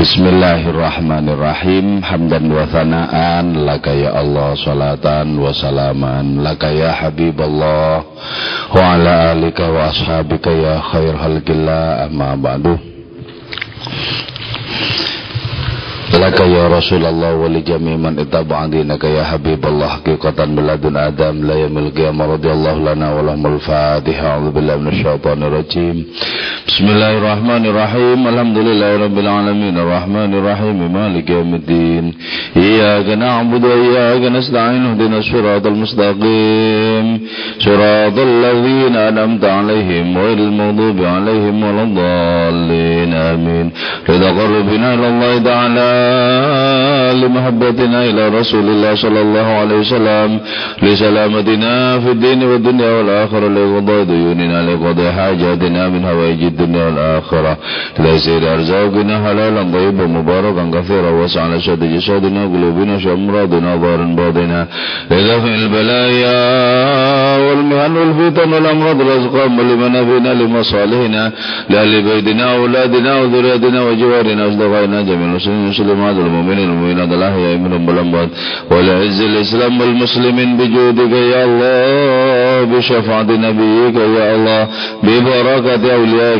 Bismillahirrahmanirrahim. Hamdan wa thana'an Laka ya Allah Salatan wa salaman Laka ya Habiballah Wa ala alika wa ashabika ya khair halgillah Amma ba'du. Laka ya Rasulullah wa li jami man ittaba'a dinaka ya Habiballah haqiqatan biladun Adam la yamil qiyamah radhiyallahu lana wa lahumul Fatiha. A'udzu billahi Bismillahirrahmanirrahim Alhamdulillahi rabbil alamin arrahmanir rahim maliki yaumiddin Iyyaka na'budu wa iyyaka nasta'in ihdinas siratal mustaqim siratal ladzina an'amta 'alaihim ghairil maghdubi 'alaihim waladdallin amin Ridha qarrabina ila Allah ta'ala لمحبتنا إلى رسول الله صلى الله عليه وسلم لسلامتنا في الدين والدنيا والآخرة لقضاء ديوننا لقضاء حاجاتنا من هوائج الدنيا والآخرة. ليسير أرزاقنا حلالا طيبا مباركا كثيرا واسعا لشد جسادنا قلوبنا شمرادنا ظاهرا باطنا. لدفع البلايا والمهن والفتن والأمراض والأسقام لمنافعنا لمصالحنا لأهل بيتنا وأولادنا وذرياتنا وجوارنا وأصدقائنا جميع المسلمين المسلمات المؤمنين المؤمنات الأحياء منهم والأموات. ولعز الإسلام والمسلمين بجودك يا الله بشفاعة نبيك يا الله ببركة أوليائك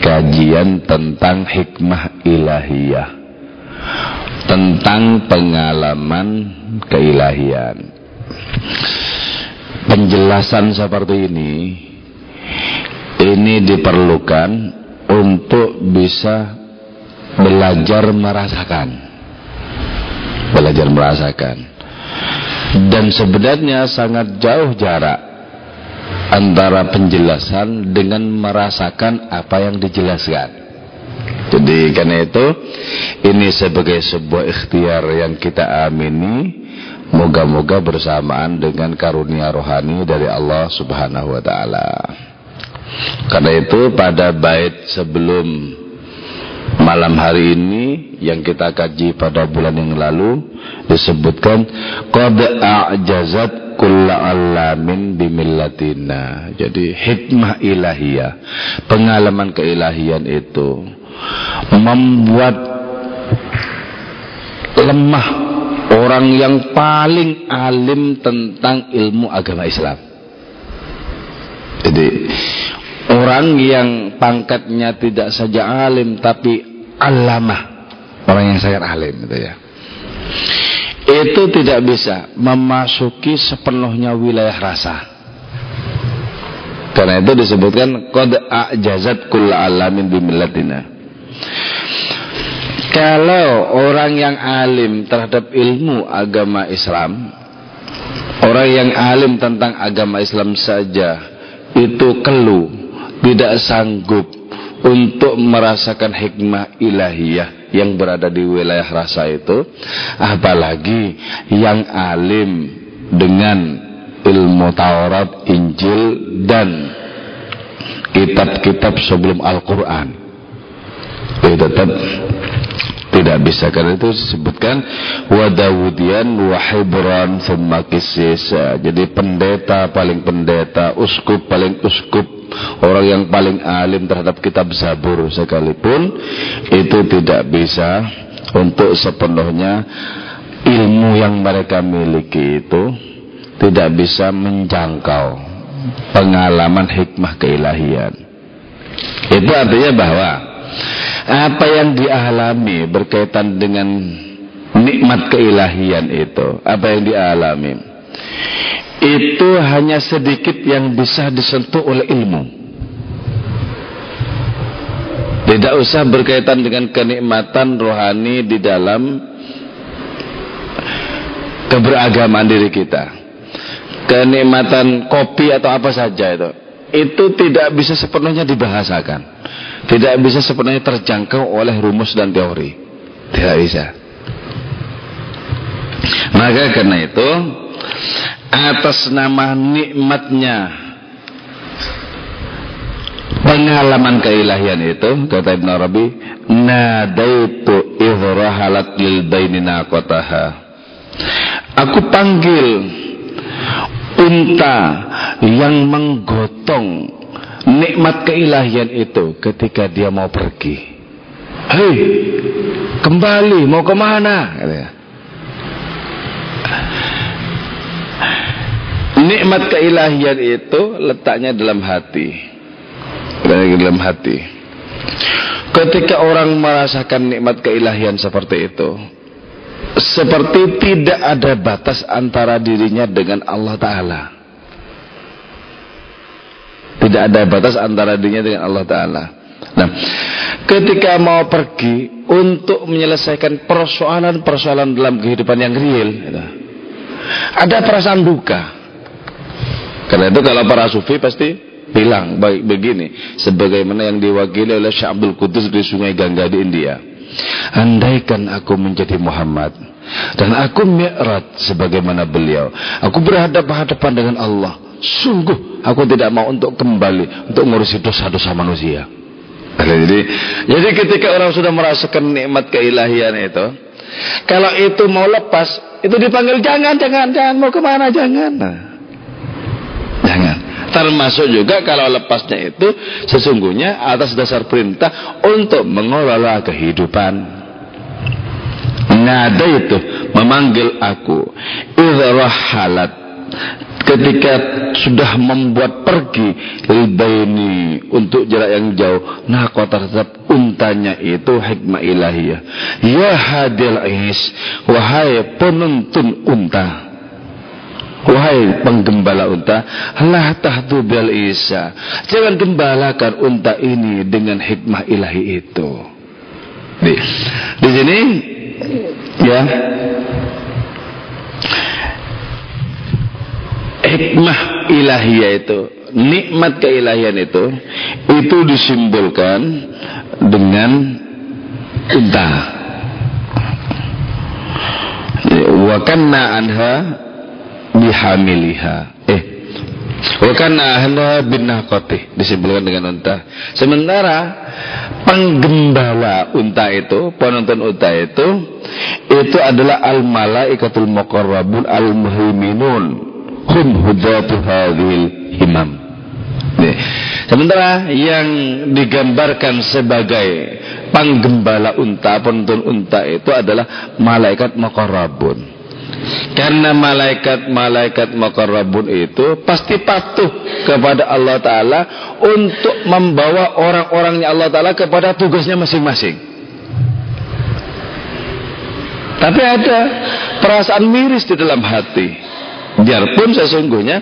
Kajian tentang hikmah ilahiyah. Tentang pengalaman keilahian. Penjelasan seperti ini ini diperlukan untuk bisa belajar merasakan. Belajar merasakan. Dan sebenarnya sangat jauh jarak antara penjelasan dengan merasakan apa yang dijelaskan. Jadi karena itu ini sebagai sebuah ikhtiar yang kita amini moga-moga bersamaan dengan karunia rohani dari Allah subhanahu wa ta'ala. Karena itu pada bait sebelum malam hari ini yang kita kaji pada bulan yang lalu disebutkan qad a'jazat kulla alamin bimillatina. Jadi hikmah ilahiyah pengalaman keilahian itu membuat lemah orang yang paling alim tentang ilmu agama Islam. Jadi orang yang pangkatnya tidak saja alim tapi alamah. Orang yang sangat alim gitu ya itu tidak bisa memasuki sepenuhnya wilayah rasa. Karena itu disebutkan qad a'jazat kull alamin bimillatina kalau orang yang alim terhadap ilmu agama Islam orang yang alim tentang agama Islam saja itu keluh tidak sanggup untuk merasakan hikmah ilahiyah yang berada di wilayah rasa itu apalagi yang alim dengan ilmu Taurat, Injil dan kitab-kitab sebelum Al-Quran. Itu tetap tidak bisa karena itu disebutkan wadawudian wahibran semakisisa jadi pendeta paling pendeta uskup paling uskup orang yang paling alim terhadap kitab Zabur sekalipun itu tidak bisa untuk sepenuhnya ilmu yang mereka miliki itu tidak bisa menjangkau pengalaman hikmah keilahian. Itu artinya bahwa apa yang dialami berkaitan dengan nikmat keilahian itu apa yang dialami itu hanya sedikit yang bisa disentuh oleh ilmu. Tidak usah berkaitan dengan kenikmatan rohani di dalam keberagaman diri kita. Kenikmatan kopi atau apa saja itu. Itu tidak bisa sepenuhnya dibahasakan. Tidak bisa sepenuhnya terjangkau oleh rumus dan teori. Tidak bisa. Maka karena itu atas nama nikmatnya pengalaman keilahian itu kata Ibn Arabi nadaitu idhrahalat lil baini naqataha aku panggil unta yang menggotong nikmat keilahian itu ketika dia mau pergi hei kembali mau ke mana nikmat keilahian itu letaknya dalam hati dalam hati. Ketika orang merasakan nikmat keilahian seperti itu, seperti tidak ada batas antara dirinya dengan Allah Ta'ala. Tidak ada batas antara dirinya dengan Allah Ta'ala. Nah, ketika mau pergi untuk menyelesaikan persoalan-persoalan dalam kehidupan yang real, gitu, ada perasaan duka. Karena itu kalau para sufi pasti bilang baik begini sebagaimana yang diwakili oleh Syekh Abdul Qudus di Sungai Gangga di India andaikan aku menjadi Muhammad dan aku mi'raj sebagaimana beliau aku berhadapan-hadapan dengan Allah sungguh aku tidak mau untuk kembali untuk ngurusi dosa-dosa manusia jadi jadi ketika orang sudah merasakan nikmat keilahian itu kalau itu mau lepas itu dipanggil jangan jangan jangan mau ke mana jangan nah, jangan Termasuk juga kalau lepasnya itu sesungguhnya atas dasar perintah untuk mengelola kehidupan. Nada itu memanggil aku. Idhrahalat ketika sudah membuat pergi libaini untuk jarak yang jauh nah kota tetap untanya itu hikmah ilahiyah ya hadil is wahai penuntun unta Wahai penggembala unta, lah tahtu bil isa. Jangan gembalakan unta ini dengan hikmah ilahi itu. Di, di sini ya hikmah ilahiyah itu, nikmat keilahian itu itu disimbolkan dengan unta. Wa kanna anha bihamiliha. Eh wa kana ahla bin naqati disebutkan dengan unta. Sementara penggembala unta itu penonton unta itu itu adalah al malaikatul muqarrabun al muhaiminun hum hudatu hadhil himam. Sementara yang digambarkan sebagai penggembala unta, penonton unta itu adalah malaikat muqarrabun. Karena malaikat-malaikat makarrabun itu pasti patuh kepada Allah Ta'ala untuk membawa orang-orangnya Allah Ta'ala kepada tugasnya masing-masing. Tapi ada perasaan miris di dalam hati. Biarpun sesungguhnya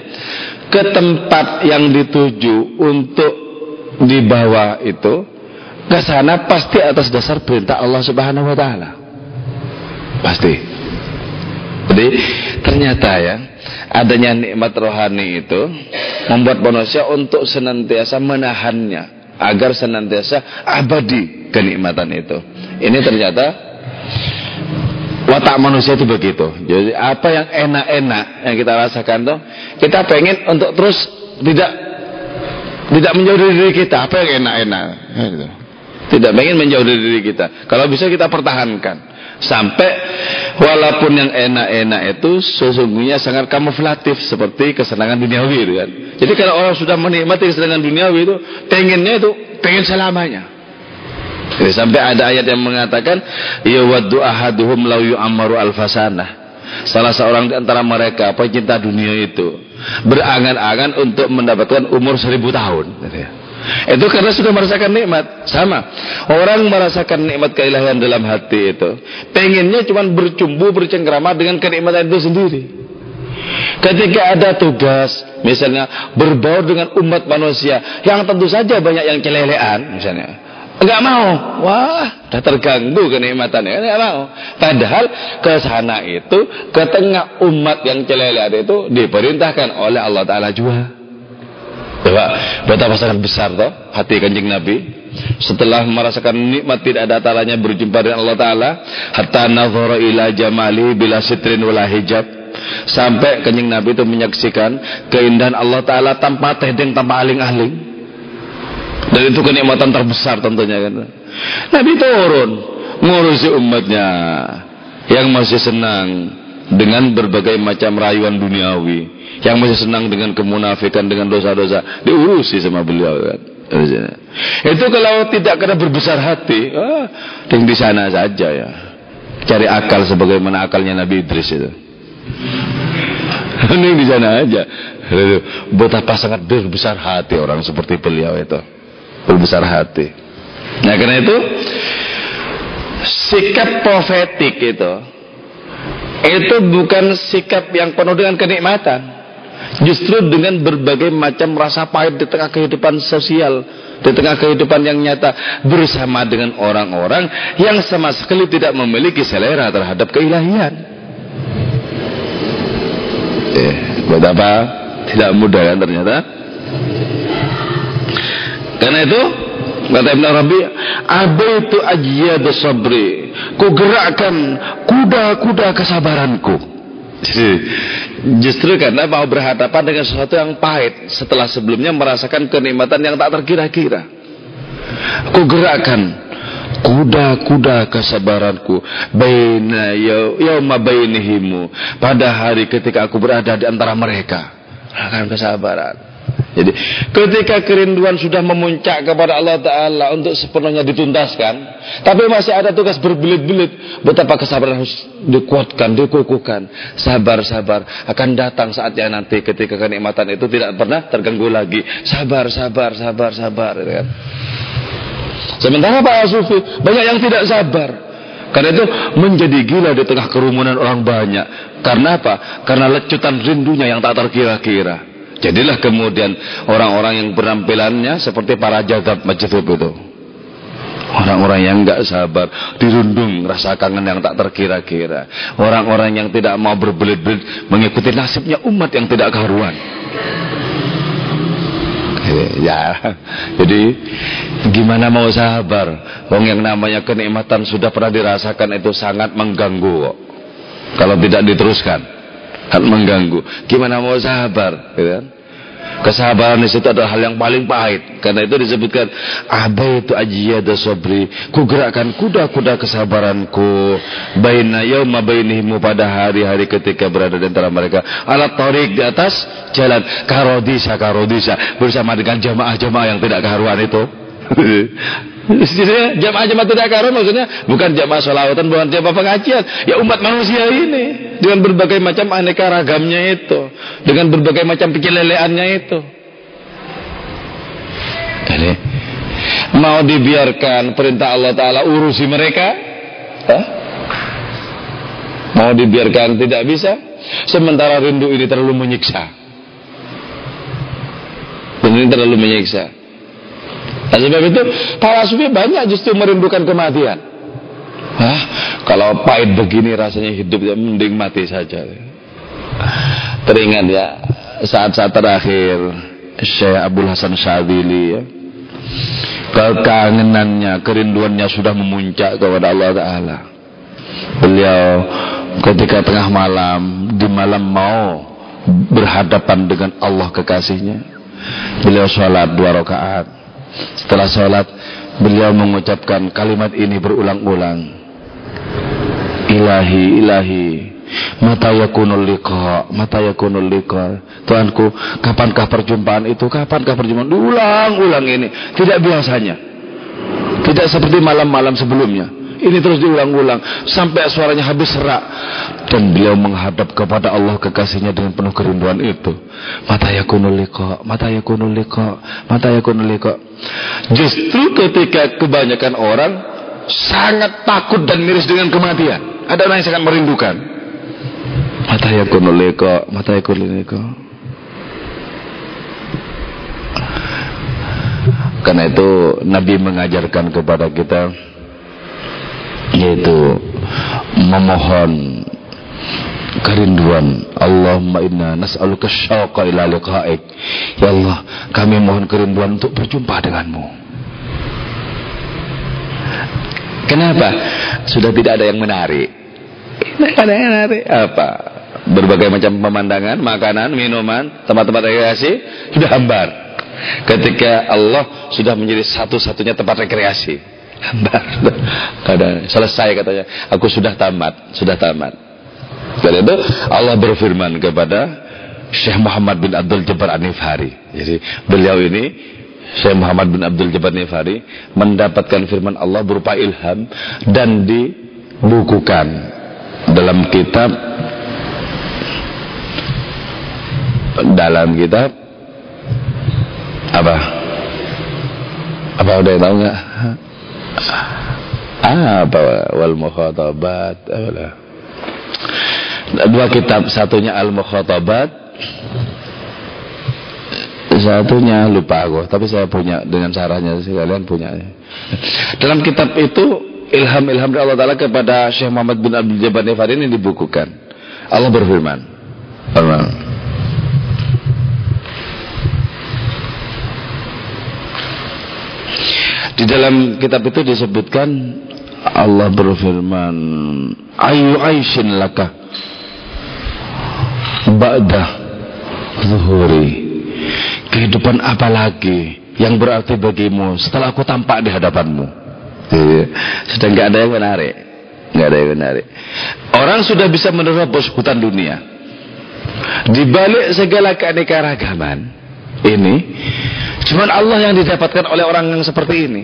ke tempat yang dituju untuk dibawa itu ke sana pasti atas dasar perintah Allah Subhanahu wa taala. Pasti. Jadi ternyata ya adanya nikmat rohani itu membuat manusia untuk senantiasa menahannya agar senantiasa abadi kenikmatan itu. Ini ternyata watak manusia itu begitu. Jadi apa yang enak-enak yang kita rasakan tuh kita pengen untuk terus tidak tidak menjauh dari diri kita apa yang enak-enak. Gitu. Tidak pengen menjauh dari diri kita. Kalau bisa kita pertahankan. Sampai walaupun yang enak-enak itu sesungguhnya sangat kamuflatif seperti kesenangan duniawi kan. Jadi kalau orang sudah menikmati kesenangan duniawi itu pengennya itu pengen selamanya. Jadi sampai ada ayat yang mengatakan ya waddu ahaduhum lau yu'ammaru alfasana. Salah seorang di antara mereka pecinta dunia itu berangan-angan untuk mendapatkan umur seribu tahun. Itu karena sudah merasakan nikmat. Sama. Orang merasakan nikmat keilahian dalam hati itu. Pengennya cuma bercumbu, bercengkrama dengan kenikmatan itu sendiri. Ketika ada tugas, misalnya berbaur dengan umat manusia, yang tentu saja banyak yang celelean, misalnya. Enggak mau. Wah, dah terganggu kenikmatannya. Enggak mau. Padahal ke sana itu, ke tengah umat yang celelean itu diperintahkan oleh Allah Ta'ala juga. Coba betapa sangat besar toh hati kanjeng Nabi. setelah merasakan nikmat tidak ada talanya berjumpa dengan Allah Ta'ala hatta nazara ila jamali bila sitrin wala hijab sampai kenying Nabi itu menyaksikan keindahan Allah Ta'ala tanpa tedeng tanpa aling-aling dan itu kenikmatan terbesar tentunya kan Nabi turun ngurusi umatnya yang masih senang dengan berbagai macam rayuan duniawi yang masih senang dengan kemunafikan dengan dosa-dosa diurusi sama beliau kan itu kalau tidak kena berbesar hati, ah, di sana saja ya. Cari akal sebagaimana akalnya Nabi Idris itu. Ini di sana aja. Betapa sangat berbesar hati orang seperti beliau itu. Berbesar hati. Nah karena itu sikap profetik itu itu bukan sikap yang penuh dengan kenikmatan Justru dengan berbagai macam rasa pahit di tengah kehidupan sosial, di tengah kehidupan yang nyata bersama dengan orang-orang yang sama sekali tidak memiliki selera terhadap keilahian. Eh, apa? Tidak mudah kan ternyata. Karena itu kata Ibn Arabi, abaitu ajiyad sabri, ku gerakkan kuda-kuda kesabaranku. Justru karena mau berhadapan dengan sesuatu yang pahit setelah sebelumnya merasakan kenikmatan yang tak terkira-kira. Ku gerakan kuda-kuda kesabaranku. Baina yauma bainihimu. Pada hari ketika aku berada di antara mereka. Akan kesabaran jadi ketika kerinduan sudah memuncak kepada Allah Ta'ala untuk sepenuhnya dituntaskan. Tapi masih ada tugas berbelit-belit. Betapa kesabaran harus dikuatkan, dikukuhkan. Sabar, sabar. Akan datang saatnya nanti ketika kenikmatan itu tidak pernah terganggu lagi. Sabar, sabar, sabar, sabar. Gitu kan? Sementara Pak Sufi banyak yang tidak sabar. Karena itu menjadi gila di tengah kerumunan orang banyak. Karena apa? Karena lecutan rindunya yang tak terkira-kira. Jadilah kemudian orang-orang yang penampilannya seperti para jagat masjid itu. Orang-orang yang enggak sabar, dirundung rasa kangen yang tak terkira-kira. Orang-orang yang tidak mau berbelit-belit mengikuti nasibnya umat yang tidak karuan. Ya, jadi gimana mau sabar? Wong yang namanya kenikmatan sudah pernah dirasakan itu sangat mengganggu. Kalau tidak diteruskan kan mengganggu. Gimana mau sabar, gitu kan? Kesabaran itu adalah hal yang paling pahit. Karena itu disebutkan abaitu ajiyada sabri. Ku gerakkan kuda-kuda kesabaranku baina yauma bainihimu pada hari-hari ketika berada di antara mereka. Alat torik di atas jalan karodisa karodisa bersama dengan jamaah-jamaah yang tidak keharuan itu. jamaah-jamaah tidak karuan maksudnya bukan jamaah sholawatan, bukan jamaah pengajian. Ya umat manusia ini dengan berbagai macam aneka ragamnya itu, dengan berbagai macam peceleleannya itu. Jadi mau dibiarkan perintah Allah Taala urusi mereka? Hah? Mau dibiarkan tidak bisa? Sementara rindu ini terlalu menyiksa. Ini terlalu menyiksa. Nah, sebab itu para sufi banyak justru merindukan kematian. Hah? Kalau pahit begini rasanya hidup ya mending mati saja. Teringat ya saat-saat terakhir Syekh Abdul Hasan Syadili ya. Kekangenannya, kerinduannya sudah memuncak kepada Allah Ta'ala. Beliau ketika tengah malam, di malam mau berhadapan dengan Allah kekasihnya. Beliau sholat dua rakaat setelah sholat, beliau mengucapkan kalimat ini berulang-ulang. Ilahi, ilahi, mata yakunul liqa, mata yakunul liqa. Tuanku, kapankah perjumpaan itu? Kapankah perjumpaan? Diulang-ulang ini. Tidak biasanya. Tidak seperti malam-malam sebelumnya. Ini terus diulang-ulang sampai suaranya habis serak dan beliau menghadap kepada Allah kekasihnya dengan penuh kerinduan itu. Mata yakunul liqa, mata yakunul liqa, mata yakunul liqa. Justru ketika kebanyakan orang sangat takut dan miris dengan kematian. Ada orang yang sangat merindukan. Mata yakunul liqa, mata yakunul liqa. Karena itu Nabi mengajarkan kepada kita yaitu memohon kerinduan Allahumma inna nas'aluka syauqa ila liqa'ik ya Allah kami mohon kerinduan untuk berjumpa denganmu Kenapa? Sudah tidak ada yang menarik. Tidak ada yang menarik. Apa? Berbagai macam pemandangan, makanan, minuman, tempat-tempat rekreasi sudah hambar. Ketika Allah sudah menjadi satu-satunya tempat rekreasi. Selesai katanya. Aku sudah tamat, sudah tamat. Dan itu Allah berfirman kepada Syekh Muhammad bin Abdul Jabbar Anifari. Jadi beliau ini Syekh Muhammad bin Abdul Jabbar Anifari mendapatkan firman Allah berupa ilham dan dibukukan dalam kitab dalam kitab apa? Apa udah tahu nggak? Apa wal mukhatabat Dua kitab satunya al mukhatabat Satunya lupa aku, tapi saya punya dengan caranya kalian punya. Dalam kitab itu ilham-ilham dari Allah Taala kepada Syekh Muhammad bin Abdul Jabbar Nifari ini dibukukan. Allah berfirman. Firman. Di dalam kitab itu disebutkan Allah berfirman, "Ayu aishin laka ba'da zuhuri." Kehidupan apa lagi yang berarti bagimu setelah aku tampak di hadapanmu? Iya. Sudah nggak ada yang menarik, nggak ada yang menarik. Orang sudah bisa menerobos hutan dunia. Di balik segala keanekaragaman ini, cuman Allah yang didapatkan oleh orang yang seperti ini.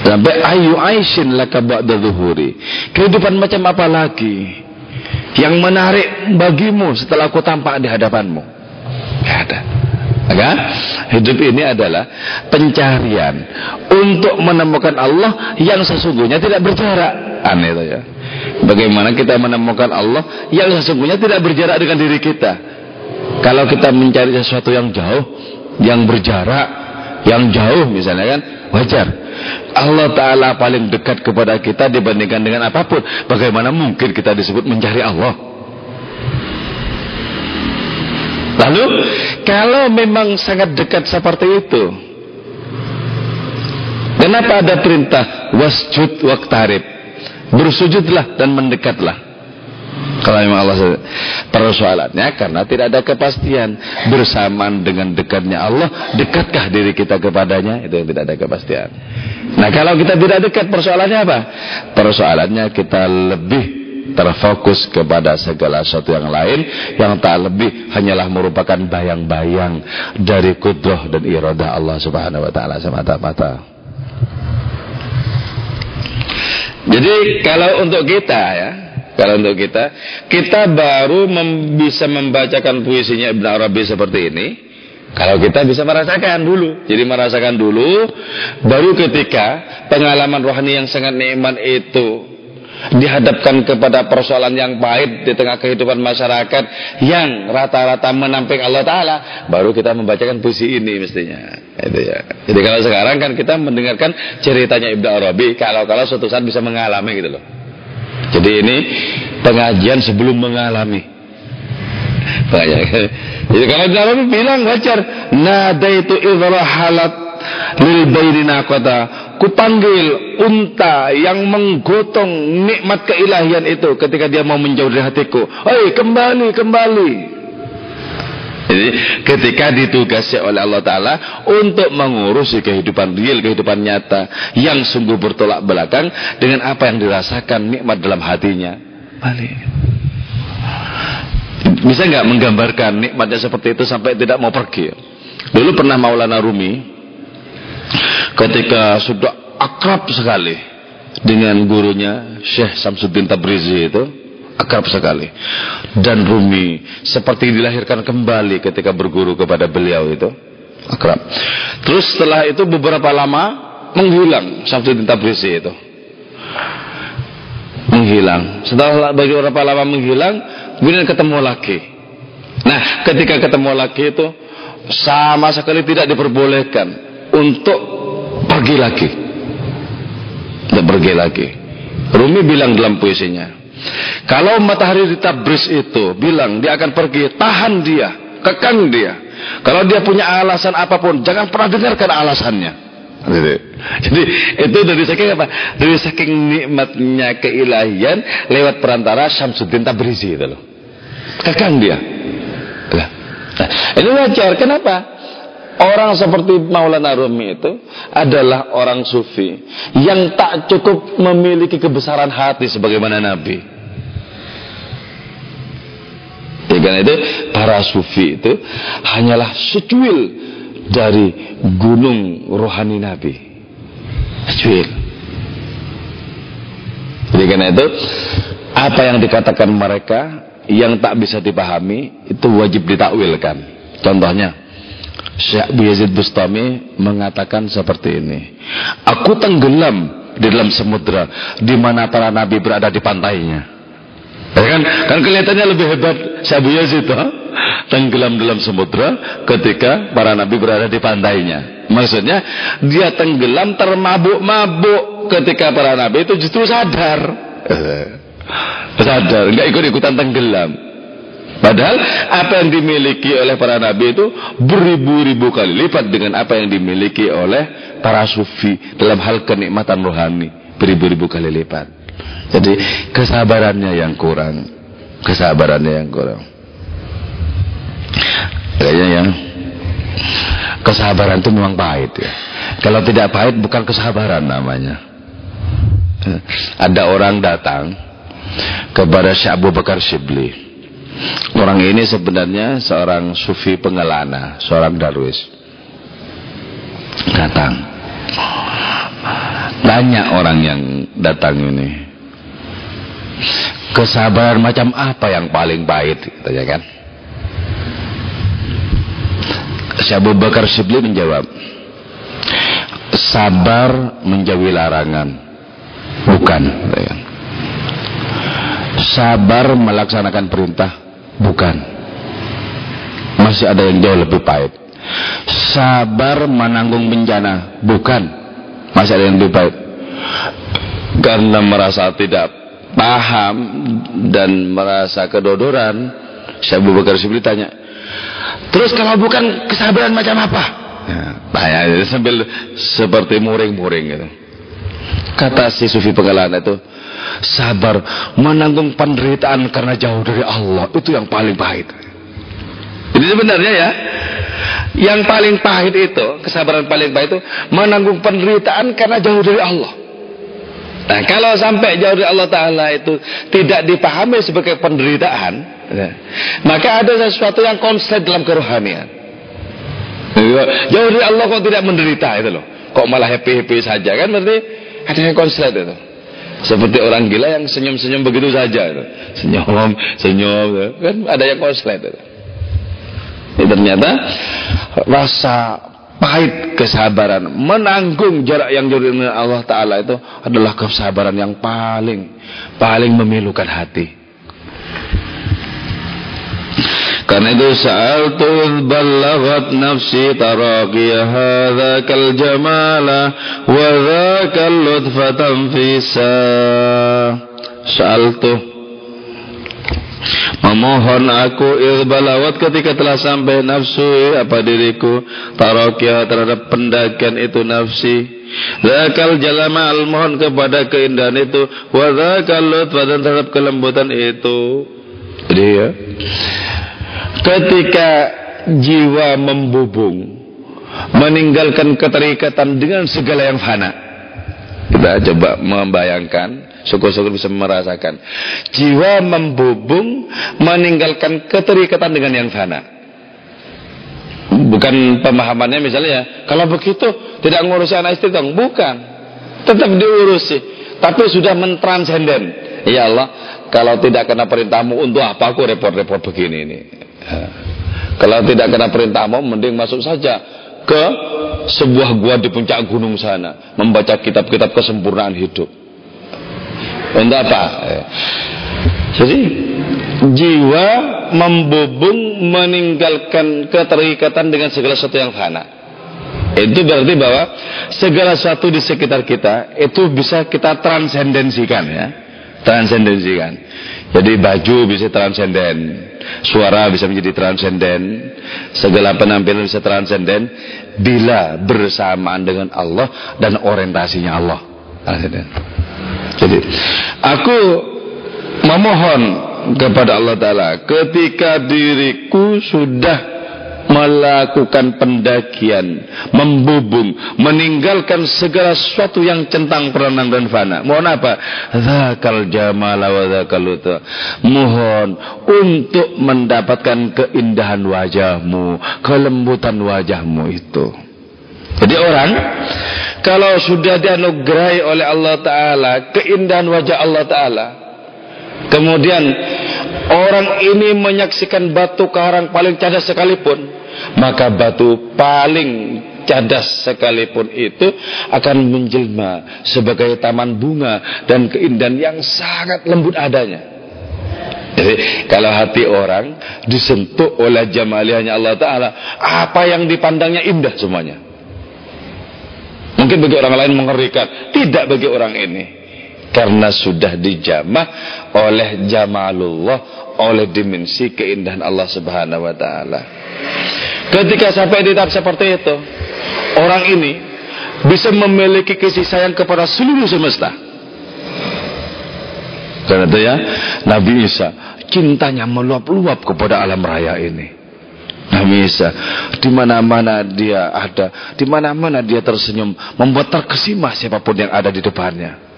Sampai ayu aishin laka ba'da zuhuri. Kehidupan macam apa lagi yang menarik bagimu setelah aku tampak di hadapanmu? Gak ada. Maka hidup ini adalah pencarian untuk menemukan Allah yang sesungguhnya tidak berjarak. Aneh itu ya. Bagaimana kita menemukan Allah yang sesungguhnya tidak berjarak dengan diri kita. Kalau kita mencari sesuatu yang jauh, yang berjarak, yang jauh misalnya kan, wajar. Allah Ta'ala paling dekat kepada kita dibandingkan dengan apa pun. Bagaimana mungkin kita disebut mencari Allah? Lalu kalau memang sangat dekat seperti itu, kenapa ada perintah wasjud waktarib? Bersujudlah dan mendekatlah. Kalau memang Allah persoalannya karena tidak ada kepastian bersamaan dengan dekatnya Allah, dekatkah diri kita kepadanya? Itu yang tidak ada kepastian. Nah, kalau kita tidak dekat persoalannya apa? Persoalannya kita lebih terfokus kepada segala sesuatu yang lain yang tak lebih hanyalah merupakan bayang-bayang dari kudroh dan iradah Allah subhanahu wa ta'ala semata-mata jadi kalau untuk kita ya kalau untuk kita kita baru mem bisa membacakan puisinya Ibn Arabi seperti ini. Kalau kita bisa merasakan dulu. Jadi merasakan dulu baru ketika pengalaman rohani yang sangat nikmat itu dihadapkan kepada persoalan yang pahit di tengah kehidupan masyarakat yang rata-rata menamping Allah Ta'ala baru kita membacakan puisi ini mestinya. Itu ya. jadi kalau sekarang kan kita mendengarkan ceritanya Ibnu Arabi kalau-kalau suatu saat bisa mengalami gitu loh jadi ini pengajian sebelum mengalami jadi kalau Arabi bilang wajar nada itu halat lil bayrina kota kupanggil unta yang menggotong nikmat keilahian itu ketika dia mau menjauh dari hatiku. Hei kembali kembali. Jadi ketika ditugasi oleh Allah Ta'ala untuk mengurusi kehidupan real, kehidupan nyata yang sungguh bertolak belakang dengan apa yang dirasakan nikmat dalam hatinya. Balik. Bisa nggak menggambarkan nikmatnya seperti itu sampai tidak mau pergi? Dulu pernah Maulana Rumi ketika sudah akrab sekali dengan gurunya Syekh Samsuddin Tabrizi itu akrab sekali. Dan Rumi seperti dilahirkan kembali ketika berguru kepada beliau itu. Akrab. Terus setelah itu beberapa lama menghilang Samsuddin Tabrizi itu. Menghilang. Setelah beberapa lama menghilang kemudian ketemu lagi. Nah ketika ketemu lagi itu sama sekali tidak diperbolehkan untuk pergi lagi. Tidak pergi lagi. Rumi bilang dalam puisinya kalau matahari di Tabriz itu bilang dia akan pergi tahan dia kekang dia kalau dia punya alasan apa pun jangan pernah dengarkan alasannya Jadi itu dari saking apa? Dari saking nikmatnya keilahian lewat perantara Syamsuddin Tabrizi itu loh. Kakang dia. Nah, ini wajar. Kenapa? Orang seperti Maulana Rumi itu adalah orang sufi yang tak cukup memiliki kebesaran hati sebagaimana Nabi. Ya kan itu para sufi itu hanyalah secuil dari gunung rohani Nabi. Secuil. Jadi karena itu apa yang dikatakan mereka yang tak bisa dipahami itu wajib ditakwilkan. Contohnya Syekh Abu Yazid Bustami mengatakan seperti ini. Aku tenggelam di dalam samudra di mana para nabi berada di pantainya. Ya kan? Kan kelihatannya lebih hebat Syekh Abu Yazid ha? tenggelam dalam samudra ketika para nabi berada di pantainya. Maksudnya dia tenggelam termabuk-mabuk ketika para nabi itu justru sadar. sadar, enggak ikut-ikutan tenggelam. Padahal apa yang dimiliki oleh para nabi itu beribu-ribu kali lipat dengan apa yang dimiliki oleh para sufi dalam hal kenikmatan rohani beribu-ribu kali lipat. Jadi kesabarannya yang kurang, kesabarannya yang kurang. Kayaknya yang kesabaran itu memang pahit ya. Kalau tidak pahit bukan kesabaran namanya. Ada orang datang kepada Syekh Abu Bakar Shibli Orang ini sebenarnya seorang sufi pengelana, seorang darwis. Datang. Tanya orang yang datang ini. Kesabaran macam apa yang paling pahit? Tanya kan. Abu Bakar Sibli menjawab. Sabar menjauhi larangan. Bukan. Sabar melaksanakan perintah Bukan. Masih ada yang jauh lebih pahit. Sabar menanggung bencana. Bukan. Masih ada yang lebih pahit. Karena merasa tidak paham dan merasa kedodoran, saya Abu Bakar Sibli tanya, terus kalau bukan kesabaran macam apa? Ya, sambil seperti muring-muring gitu. Kata si Sufi Penggalan itu, sabar menanggung penderitaan karena jauh dari Allah. Itu yang paling pahit. Jadi sebenarnya ya yang paling pahit itu kesabaran paling pahit itu menanggung penderitaan karena jauh dari Allah. Nah kalau sampai jauh dari Allah Ta'ala itu tidak dipahami sebagai penderitaan ya, maka ada sesuatu yang konslet dalam kerohanian. Jauh dari Allah kok tidak menderita itu loh. Kok malah happy-happy saja kan berarti? Ada yang konslet itu seperti orang gila yang senyum-senyum begitu saja. Senyum, senyum. Kan ada yang konslet. Ini ternyata rasa pahit kesabaran menanggung jarak yang jauh dengan Allah Ta'ala itu adalah kesabaran yang paling paling memilukan hati karena itu sa'altu ballagat nafsi taraqiya hadzakal jamala wa dzakal lutfatan fisa. Sa'altu Memohon aku ilbalawat ketika telah sampai nafsu apa diriku taraqiya terhadap pendakian itu nafsi Zakal jalama al mohon kepada keindahan itu wa zakal lutfatan terhadap kelembutan itu. Jadi ya ketika jiwa membubung meninggalkan keterikatan dengan segala yang fana. Kita coba membayangkan syukur-syukur bisa merasakan. Jiwa membubung meninggalkan keterikatan dengan yang fana. Bukan pemahamannya misalnya kalau begitu tidak ngurusi anak istri dong. Bukan. Tetap diurusi tapi sudah mentransenden. Ya Allah kalau tidak kena perintahmu untuk apa aku repot-repot begini ini kalau tidak kena perintahmu, mending masuk saja ke sebuah gua di puncak gunung sana, membaca kitab-kitab kesempurnaan hidup. Untuk apa? Jadi jiwa membubung meninggalkan keterikatan dengan segala sesuatu yang fana. Itu berarti bahwa segala sesuatu di sekitar kita itu bisa kita transendensikan ya. Transendensi kan. Jadi baju bisa transenden, suara bisa menjadi transenden, segala penampilan bisa transenden bila bersamaan dengan Allah dan orientasinya Allah. Jadi aku memohon kepada Allah Ta'ala ketika diriku sudah melakukan pendakian, membubung, meninggalkan segala sesuatu yang centang perenang dan fana. Mohon apa? Zakal jamal wa zakal Mohon untuk mendapatkan keindahan wajahmu, kelembutan wajahmu itu. Jadi orang kalau sudah dianugerahi oleh Allah Ta'ala keindahan wajah Allah Ta'ala kemudian orang ini menyaksikan batu karang paling cadas sekalipun maka batu paling cadas sekalipun itu akan menjelma sebagai taman bunga dan keindahan yang sangat lembut adanya. Jadi kalau hati orang disentuh oleh jamaliahnya Allah Ta'ala Apa yang dipandangnya indah semuanya Mungkin bagi orang lain mengerikan Tidak bagi orang ini Karena sudah dijamah oleh jamalullah Oleh dimensi keindahan Allah Subhanahu Wa Ta'ala Ketika sampai di tahap seperti itu, orang ini bisa memiliki kasih sayang kepada seluruh semesta. Karena itu ya, Nabi Isa cintanya meluap-luap kepada alam raya ini. Nabi Isa, di mana-mana dia ada, di mana-mana dia tersenyum, membuat terkesima siapa pun yang ada di depannya.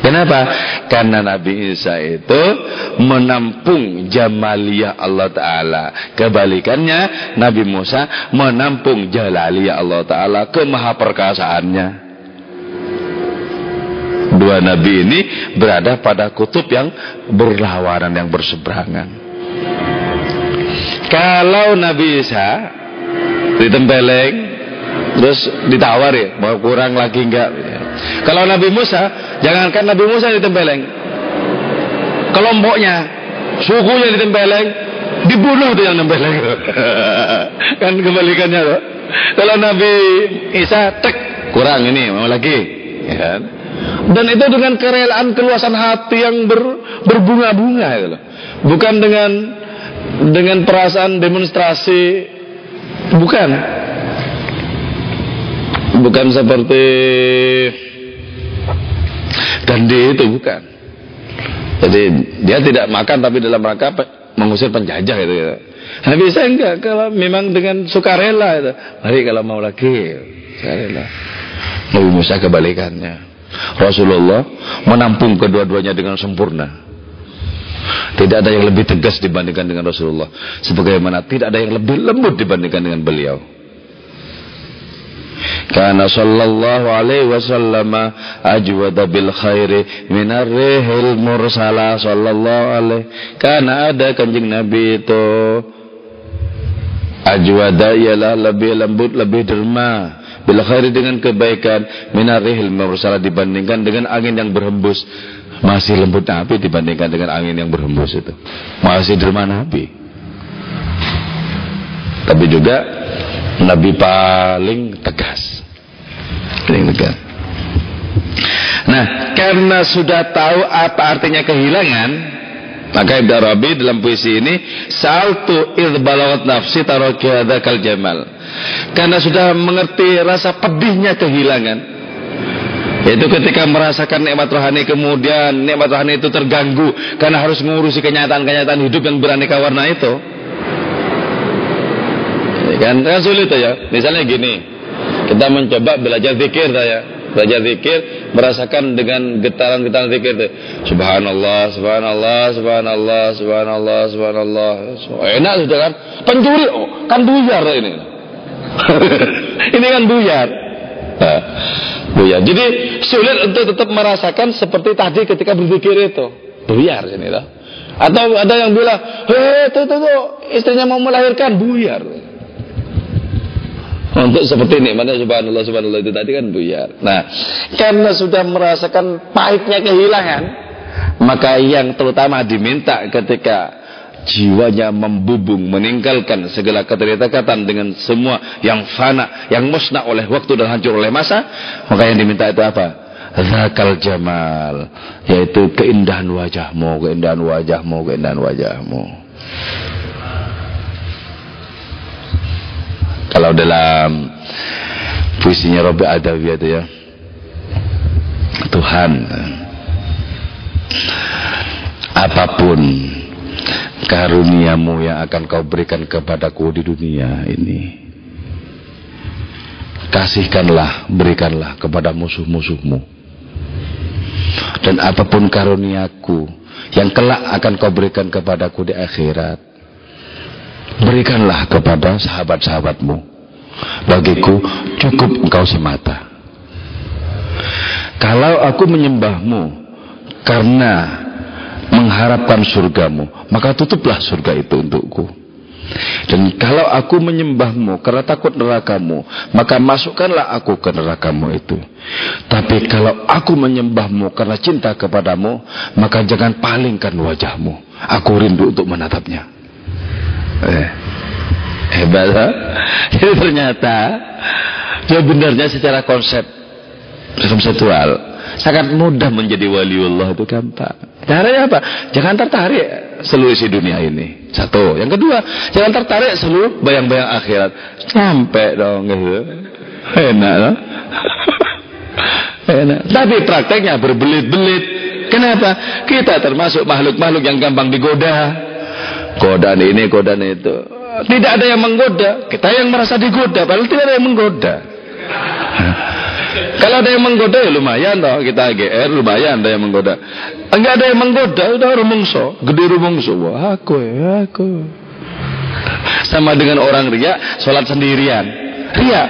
Kenapa? Karena Nabi Isa itu menampung jamaliyah Allah Ta'ala. Kebalikannya, Nabi Musa menampung jalaliyah Allah Ta'ala kemahaperkasaannya. Dua Nabi ini berada pada kutub yang berlawanan, yang berseberangan. Kalau Nabi Isa ditempeleng, terus ditawar ya, mau kurang lagi enggak? Kalau Nabi Musa, jangankan Nabi Musa ditempeleng. Kelompoknya, sukunya ditempeleng, dibunuh tuh yang nempeleng. kan kebalikannya tuh. Kalau Nabi Isa, tek, kurang ini, mau lagi. Ya kan? Dan itu dengan kerelaan keluasan hati yang ber, berbunga-bunga itu loh. Bukan dengan dengan perasaan demonstrasi bukan bukan seperti Gandhi itu bukan. Jadi dia tidak makan tapi dalam rangka mengusir penjajah itu. Ya. Nah, bisa enggak kalau memang dengan sukarela itu. Mari kalau mau lagi sukarela. Nabi Musa kebalikannya. Rasulullah menampung kedua-duanya dengan sempurna. Tidak ada yang lebih tegas dibandingkan dengan Rasulullah. Sebagaimana tidak ada yang lebih lembut dibandingkan dengan beliau. Karena sallallahu alaihi wasallam ajwada bil khairi minar rihil mursala sallallahu alaihi. Karena ada kanjeng Nabi itu. Ajwada ialah lebih lembut lebih derma. Bil khairi dengan kebaikan minar rihil mursala dibandingkan dengan angin yang berhembus. Masih lembut Nabi dibandingkan dengan angin yang berhembus itu. Masih derma Nabi. Tapi juga Nabi paling tegas Nah, karena sudah tahu apa artinya kehilangan, maka Ibnu Arabi dalam puisi ini saltu id balawat nafsi tarakiyada kal jamal. Karena sudah mengerti rasa pedihnya kehilangan. Yaitu ketika merasakan nikmat rohani kemudian nikmat rohani itu terganggu karena harus mengurusi kenyataan-kenyataan hidup yang beraneka warna itu. Kan, kan sulit ya. Misalnya gini, kita mencoba belajar zikir saya. Belajar zikir merasakan dengan getaran-getaran zikir itu. Subhanallah, subhanallah, subhanallah, subhanallah, subhanallah. Enak sudah kan? Pencuri oh, kan buyar ini. ini kan buyar. Buyar. Jadi sulit untuk tetap merasakan seperti tadi ketika berzikir itu. Buyar ini lah. Atau ada yang bilang, hei, tuh, tuh, tuh, istrinya mau melahirkan, buyar untuk seperti ini mana subhanallah subhanallah itu tadi kan buyar. Nah, karena sudah merasakan pahitnya kehilangan, maka yang terutama diminta ketika jiwanya membubung, meninggalkan segala keterikatan dengan semua yang fana, yang musnah oleh waktu dan hancur oleh masa, maka yang diminta itu apa? zakal jamal yaitu keindahan wajahmu keindahan wajahmu keindahan wajahmu kalau dalam puisinya Robi Adawi itu ya. Tuhan apa pun karuniamu yang akan kau berikan kepadaku di dunia ini kasihkanlah berikanlah kepada musuh-musuhmu. Dan apa pun karuniaku yang kelak akan kau berikan kepadaku di akhirat berikanlah kepada sahabat-sahabatmu bagiku cukup engkau semata kalau aku menyembahmu karena mengharapkan surgamu, maka tutuplah surga itu untukku. Dan kalau aku menyembahmu karena takut nerakamu, maka masukkanlah aku ke nerakamu itu. Tapi kalau aku menyembahmu karena cinta kepadamu, maka jangan palingkan wajahmu. Aku rindu untuk menatapnya. Eh, hebat, ha? Jadi ternyata sebenarnya secara konsep konseptual sangat mudah menjadi waliullah itu gampang. Caranya apa? Jangan tertarik seluruh isi dunia ini. Satu. Yang kedua, jangan tertarik seluruh bayang-bayang akhirat. Sampai dong gitu. Enak loh. Enak. Tapi prakteknya berbelit-belit. Kenapa? Kita termasuk makhluk-makhluk yang gampang digoda. Godaan ini, godaan itu. Tidak ada yang menggoda. Kita yang merasa digoda. Padahal tidak ada yang menggoda. Kalau ada yang menggoda ya lumayan toh kita GR lumayan ada yang menggoda. Enggak ada yang menggoda udah rumungso, gede rumungso. Wah aku aku. Sama dengan orang ria sholat sendirian. Ria.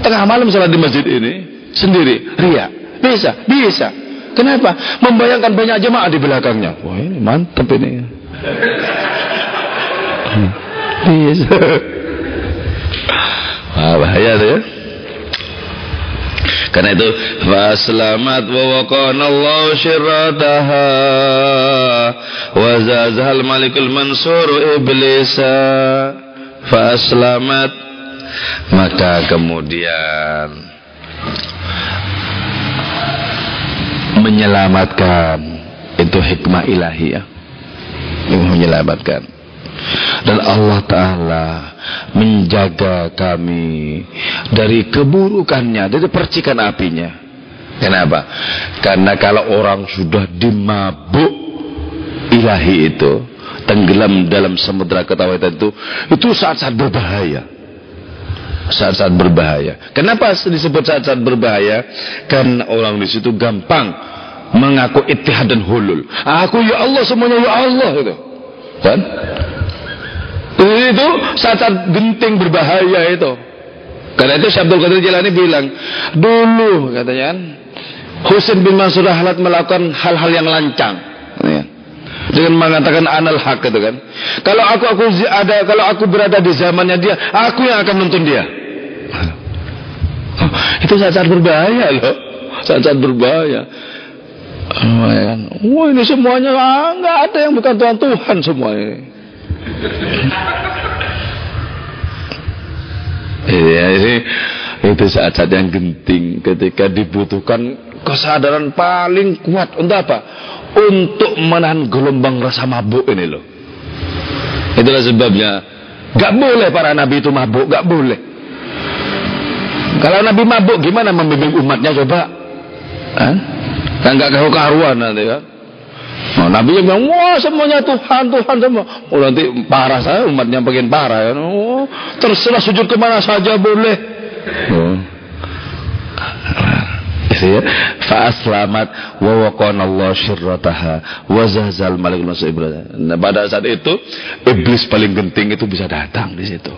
Tengah malam sholat di masjid ini sendiri. Ria. Bisa, bisa. Kenapa? Membayangkan banyak jemaah di belakangnya. Wah ini mantap ini. Bisa. Wah, bahaya tuh ya. Karena itu selamat wa waqana Allah syirrataha wa zazal malikul mansur iblisa selamat maka kemudian menyelamatkan itu hikmah ilahi ya menyelamatkan dan Allah Ta'ala menjaga kami dari keburukannya, dari percikan apinya. Kenapa? Karena kalau orang sudah dimabuk ilahi itu, tenggelam dalam samudera ketawitan itu, itu saat-saat berbahaya. Saat-saat berbahaya. Kenapa disebut saat-saat berbahaya? Karena orang di situ gampang mengaku ittihad dan hulul. Aku ya Allah semuanya ya Allah itu. Kan? Itu saat-saat genting berbahaya itu. Karena itu Syabdul Qadir Jalani bilang, dulu katanya kan, Husain bin Mansur Ahmad melakukan hal-hal yang lancang. Ya. Dengan mengatakan anal hak itu kan. Kalau aku aku ada kalau aku berada di zamannya dia, aku yang akan menuntun dia. itu saat-saat berbahaya loh. Saat-saat berbahaya. Wah ini semuanya nggak ada yang bukan Tuhan Tuhan semua ini. Iya ini itu saat-saat yang genting ketika dibutuhkan kesadaran paling kuat untuk apa? Untuk menahan gelombang rasa mabuk ini loh. Itulah sebabnya gak boleh para nabi itu mabuk, gak boleh. Kalau nabi mabuk gimana membimbing umatnya coba? Hah? Kan gak karuan nanti kan? Nah, Nabi yang bilang, wah semuanya Tuhan, Tuhan semua. Oh nanti parah saya, umatnya bagian parah ya. Oh, terserah sujud ke mana saja boleh. Oh. ya. Fa'aslamat wa waqana Allah syirrataha wa zahzal malik Nah, pada saat itu iblis paling genting itu bisa datang di situ.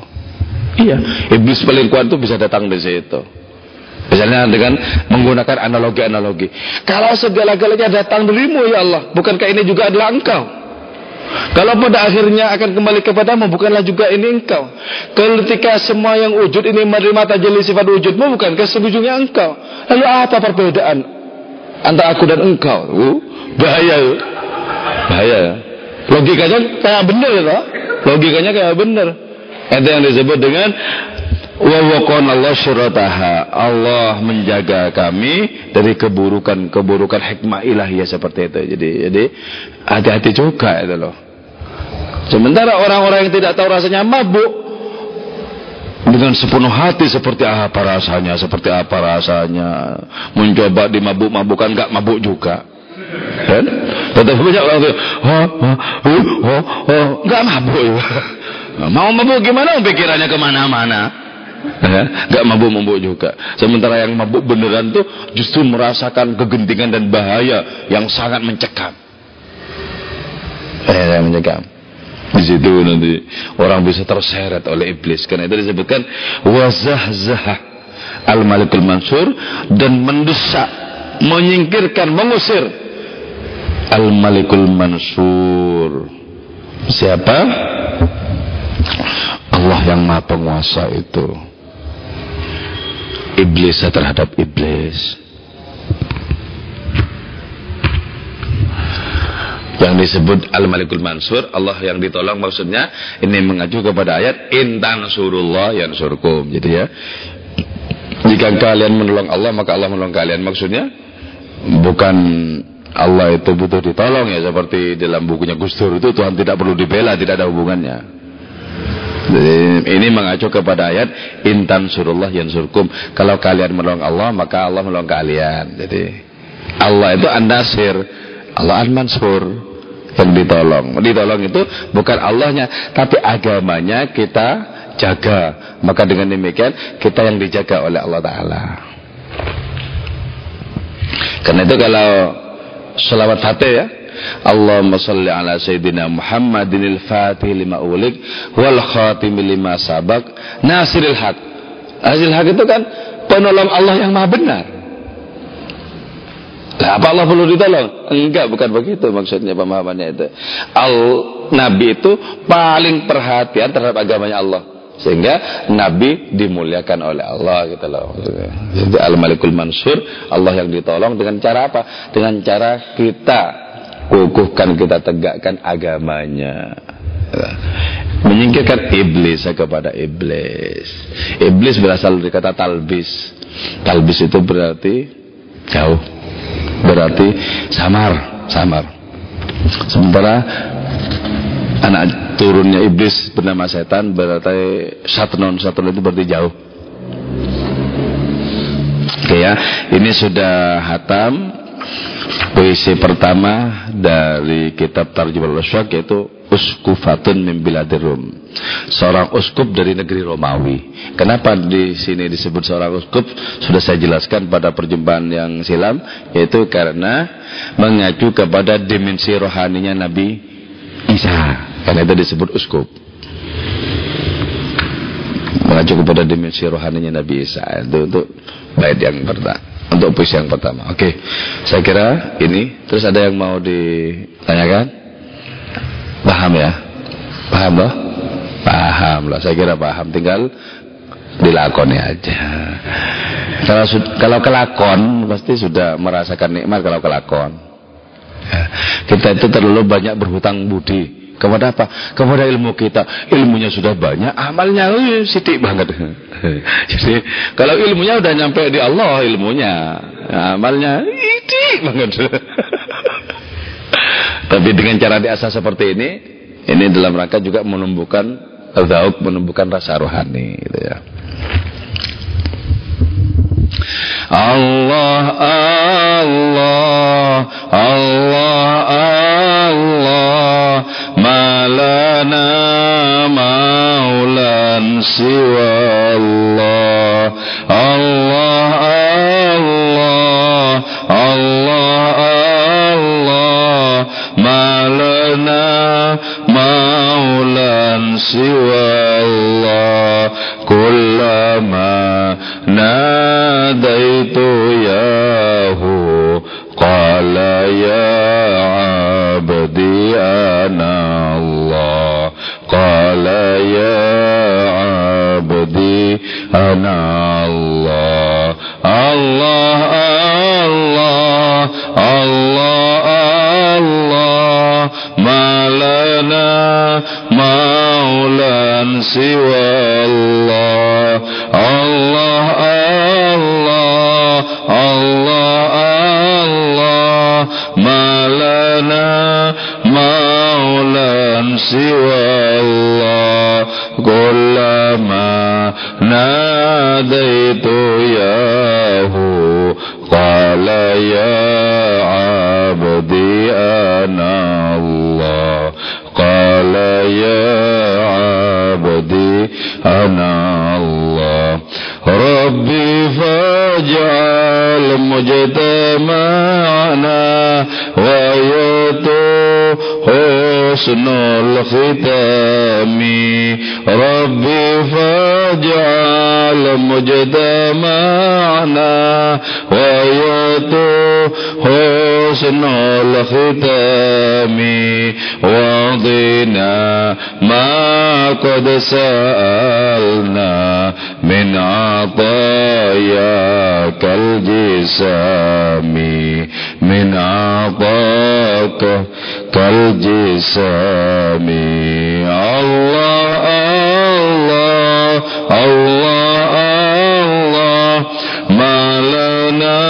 Iya, iblis paling kuat itu bisa datang di situ. Misalnya dengan menggunakan analogi-analogi. Kalau segala-galanya datang darimu ya Allah, bukankah ini juga adalah engkau? Kalau pada akhirnya akan kembali kepadamu, bukanlah juga ini engkau. Ketika semua yang wujud ini menerima tajalli sifat wujudmu, bukankah sebujungnya engkau? Lalu apa perbedaan antara aku dan engkau? Uh, bahaya, uh. bahaya. Logikanya kayak benar, ya, logikanya kayak benar. Itu yang disebut dengan wa waqana Allah syurataha Allah menjaga kami dari keburukan-keburukan hikmah ilahiyah seperti itu. Jadi jadi hati-hati juga itu loh. Sementara orang-orang yang tidak tahu rasanya mabuk dengan sepenuh hati seperti apa rasanya seperti apa rasanya mencoba dimabuk-mabukan gak mabuk juga. Kan tetapi banyak orang tuh mabuk. Mau mabuk gimana? Pikirannya ke mana-mana nggak mabuk-mabuk juga sementara yang mabuk beneran tuh justru merasakan kegentingan dan bahaya yang sangat mencekam eh, mencekam di situ nanti orang bisa terseret oleh iblis. Karena itu disebutkan wazahzah al-malikul mansur dan mendesak, menyingkirkan, mengusir al-malikul mansur. Siapa? Allah yang Maha Penguasa itu. Iblis terhadap iblis. yang disebut Al-Malikul Mansur Allah yang ditolong maksudnya ini mengacu kepada ayat intan surullah yang surkum jadi ya. Jika kalian menolong Allah maka Allah menolong kalian. Maksudnya bukan Allah itu butuh ditolong ya seperti dalam bukunya Gus Dur itu Tuhan tidak perlu dibela tidak ada hubungannya ini mengacu kepada ayat intan surullah yang surkum kalau kalian menolong Allah maka Allah menolong kalian jadi Allah itu andasir Allah Al-Mansur yang ditolong. Ditolong itu bukan Allahnya, tapi agamanya kita jaga. Maka dengan demikian kita yang dijaga oleh Allah Ta'ala. Karena itu kalau salawat fatih ya. Allahumma salli ala Sayyidina Muhammadinil fatih lima ulik wal khatim lima sabak nasiril haq. Nasiril haq itu kan penolong Allah yang maha benar. Lah apa Allah perlu ditolong? Enggak, bukan begitu maksudnya pemahamannya itu. Al Nabi itu paling perhatian terhadap agamanya Allah. Sehingga Nabi dimuliakan oleh Allah gitu loh. Jadi Al-Malikul Mansur, Allah yang ditolong dengan cara apa? Dengan cara kita kukuhkan, kita tegakkan agamanya. Menyingkirkan iblis kepada iblis. Iblis berasal dari kata talbis. Talbis itu berarti jauh berarti samar samar sementara anak turunnya iblis bernama setan berarti satnon satnon itu berarti jauh oke ya ini sudah hatam puisi pertama dari kitab Tarjumah Rasyak yaitu uskufatun min biladir Rum. Seorang uskup dari negeri Romawi. Kenapa di sini disebut seorang uskup? Sudah saya jelaskan pada perjumpaan yang silam yaitu karena mengacu kepada dimensi rohaninya Nabi Isa. Karena itu disebut uskup. Mengacu kepada dimensi rohaninya Nabi Isa. Itu untuk bait yang pertama untuk puisi yang pertama. Oke, saya kira ini. Terus ada yang mau ditanyakan? Paham ya? Paham loh? Paham loh. Saya kira paham. Tinggal dilakoni aja. Kalau kalau kelakon pasti sudah merasakan nikmat kalau kelakon. Ya. Kita itu terlalu banyak berhutang budi kepada apa? Kepada ilmu kita. Ilmunya sudah banyak, amalnya uh, sidik banget. Jadi kalau ilmunya udah nyampe di Allah ilmunya, amalnya sidik banget. Tapi dengan cara diasah seperti ini, ini dalam rangka juga menumbuhkan zauk, menumbuhkan rasa rohani gitu ya. Allah Allah Allah Allah malana maulan siwa Allah Allah Allah Allah سوى الله كلما ناديت ياه قال يا عبدي أنا الله قال يا عبدي أنا الله الله الله الله الله ما لنا مولا سوى الله. الله الله الله الله ما لنا سوى الله كلما ناديت ياه قال يا عبدي أنا الله قال يا عبدي أنا الله ربي فاجعل مجتمعنا ويتو حسن الختام. ربي فاجعل مجتمعنا ويتو حسن الختام. واضنا ما قد سألنا من عطاياك الجسام. من عطاك كالجسام الله الله الله الله. ما لنا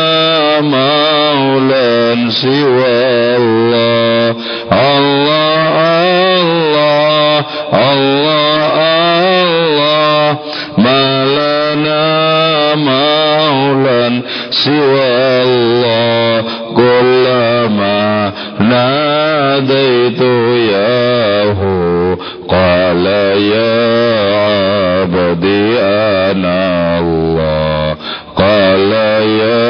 مولا سوى الله. الله الله الله. الله ما لنا مولا سوى الله. كلما ناديت ياه قال يا عبدي أنا الله. قال يا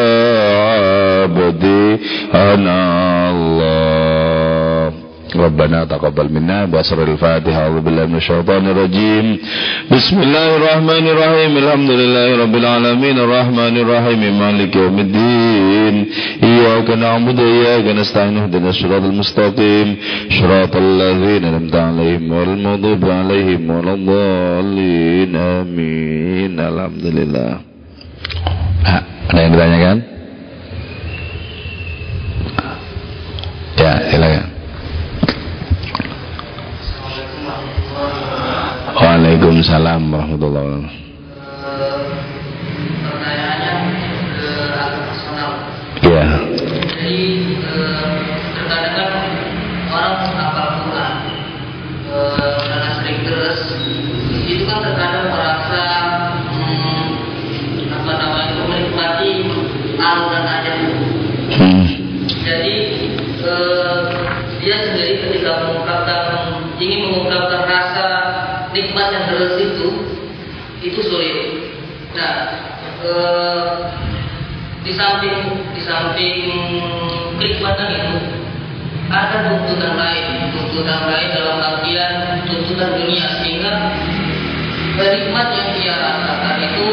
عبدي أنا ربنا تقبل منا بأسر الفاتحة أعوذ بالله من الشيطان الرجيم بسم الله الرحمن الرحيم الحمد لله رب العالمين الرحمن الرحيم مالك يوم الدين إياك نعبد وإياك نستعين اهدنا الصراط المستقيم صراط الذين أنعمت عليهم غير المغضوب عليهم ولا الضالين آمين الحمد لله ada yang ditanyakan? Ya, silakan. Waalaikumsalam warahmatullahi wabarakatuh. Iya. Jadi di samping di samping kenikmatan itu ada tuntutan lain, tuntutan lain dalam artian tuntutan dunia sehingga nikmat yang dia rasakan itu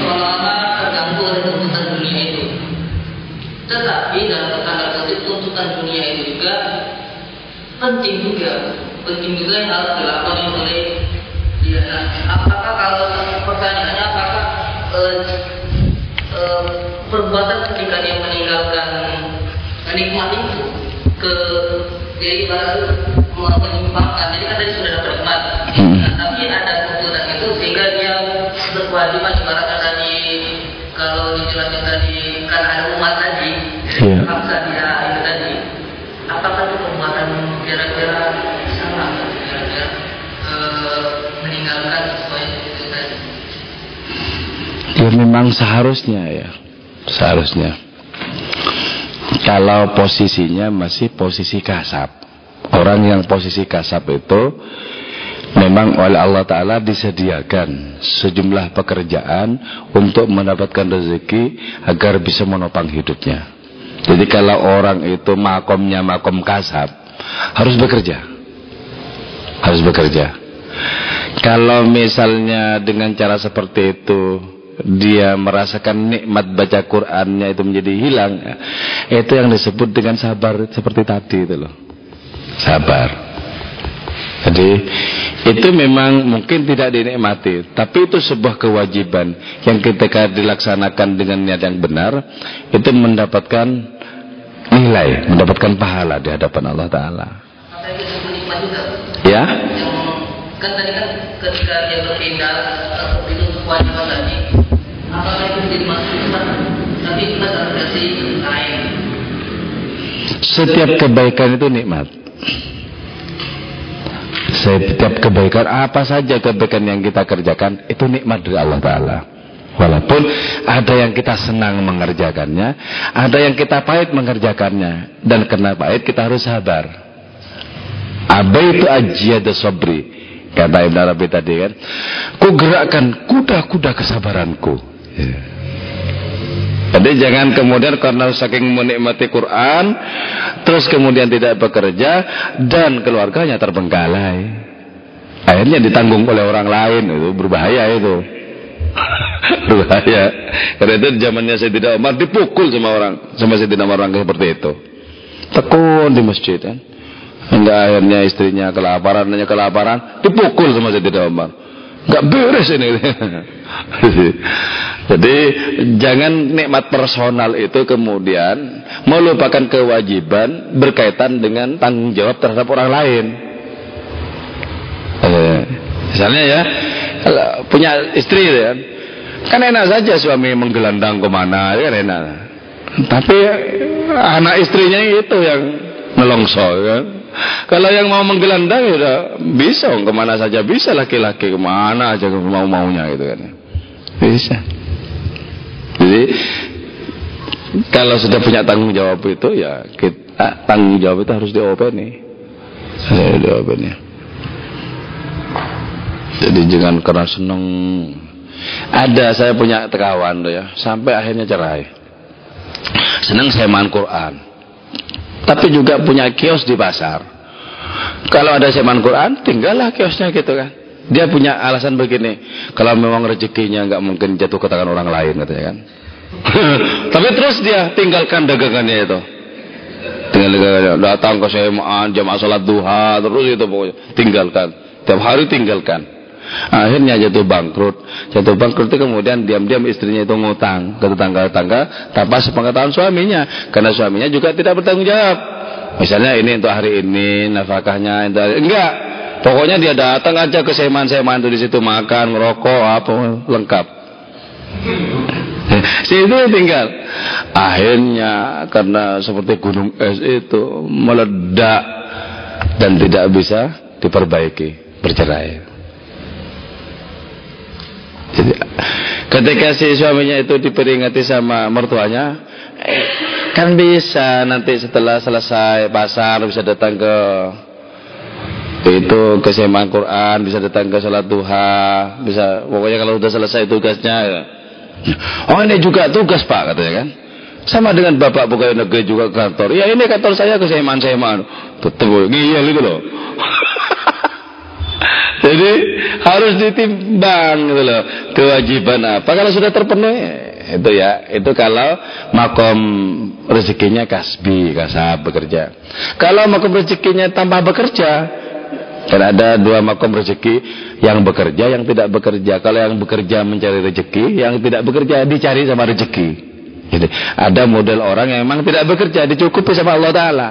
seolah-olah terganggu oleh tuntutan dunia itu. Tetapi dalam tanda kutip tuntutan dunia itu juga penting juga, penting juga yang harus dilakukan oleh dia. Nah, apakah kalau pertanyaannya apakah eh, eh, perbuatan ketika dia meninggalkan nikmat itu ke jadi baru menyimpangkan jadi kan tadi sudah dapat nikmat. Nah, tapi ada tuntutan itu sehingga dia berkewajiban ibaratnya tadi kalau dijelaskan tadi kan ada umat memang seharusnya ya. Seharusnya. Kalau posisinya masih posisi kasab Orang yang posisi kasab itu Memang oleh Allah Ta'ala disediakan Sejumlah pekerjaan Untuk mendapatkan rezeki Agar bisa menopang hidupnya. Jadi kalau orang itu makomnya makom kasab Harus bekerja. Harus bekerja. Kalau misalnya dengan cara seperti itu dia merasakan nikmat baca Qur'annya itu menjadi hilang itu yang disebut dengan sabar seperti tadi itu loh. Sabar. Jadi itu memang mungkin tidak dinikmati tapi itu sebuah kewajiban yang ketika dilaksanakan dengan niat yang benar itu mendapatkan nilai mendapatkan pahala di hadapan Allah Ta'ala. Ya? Kan tadi kan ketika dia berpindah atau itu kewajiban tadi setiap kebaikan itu nikmat Setiap kebaikan apa saja kebaikan yang kita kerjakan itu nikmat dari Allah Taala. Walaupun ada yang kita senang mengerjakannya, ada yang kita pahit mengerjakannya, dan karena pahit kita harus sabar. Abai itu ajiyada sabri, kata Ibn Arabi tadi kan. Ku gerakkan kuda-kuda kesabaranku. Ya. Jadi jangan kemudian karena saking menikmati Quran, terus kemudian tidak bekerja dan keluarganya terbengkalai. Akhirnya ditanggung oleh orang lain itu berbahaya itu. berbahaya karena itu zamannya saya tidak Umar dipukul sama orang sama saya tidak orang seperti itu tekun di masjid kan hingga akhirnya istrinya kelaparan hanya kelaparan dipukul sama saya tidak Umar nggak beres ini jadi jangan nikmat personal itu kemudian melupakan kewajiban berkaitan dengan tanggung jawab terhadap orang lain. Eh, misalnya ya punya istri ya kan enak saja suami menggelandang ke mana ya kan enak. Tapi anak istrinya itu yang melongso kan. Kalau yang mau menggelandang ya bisa ke mana saja bisa laki-laki ke mana aja mau maunya gitu kan bisa jadi kalau sudah punya tanggung jawab itu ya kita tanggung jawab itu harus diopeni diopeni jadi jangan karena seneng. Ada saya punya kawan tuh ya, sampai akhirnya cerai. Senang saya main Quran. Tapi juga punya kios di pasar. Kalau ada seman Quran, tinggallah kiosnya gitu kan. Dia punya alasan begini, kalau memang rezekinya nggak mungkin jatuh ke tangan orang lain katanya kan. Tapi terus dia tinggalkan dagangannya itu. Tinggal datang ke semaan jamaah salat duha terus itu pokoknya tinggalkan. Tiap hari tinggalkan. Akhirnya jatuh bangkrut. Jatuh bangkrut itu kemudian diam-diam istrinya itu ngutang ke tetangga-tetangga tanpa sepengetahuan suaminya. Karena suaminya juga tidak bertanggung jawab. Misalnya ini untuk hari ini nafkahnya untuk hari, enggak. Pokoknya dia datang aja ke seman-seman itu di situ makan, merokok, apa lengkap. Situ tinggal. Akhirnya karena seperti gunung es itu meledak dan tidak bisa diperbaiki, bercerai. Jadi, ketika si suaminya itu diperingati sama mertuanya, eh, kan bisa nanti setelah selesai pasar bisa datang ke itu ke semaan Quran, bisa datang ke salat duha, bisa pokoknya kalau sudah selesai tugasnya ya. Oh ini juga tugas Pak katanya kan. Sama dengan Bapak pegawai negeri juga kantor. Ya ini kantor saya ke semaan-semaan. Tetap ngiyel itu loh. Jadi harus ditimbang gitu loh. Kewajiban apa kalau sudah terpenuhi itu ya itu kalau makom rezekinya kasbi kasab bekerja kalau makom rezekinya tanpa bekerja kan ada dua makom rezeki yang bekerja yang tidak bekerja. Kalau yang bekerja mencari rezeki yang tidak bekerja dicari sama rezeki. Jadi ada model orang yang memang tidak bekerja dicukupi sama Allah Ta'ala.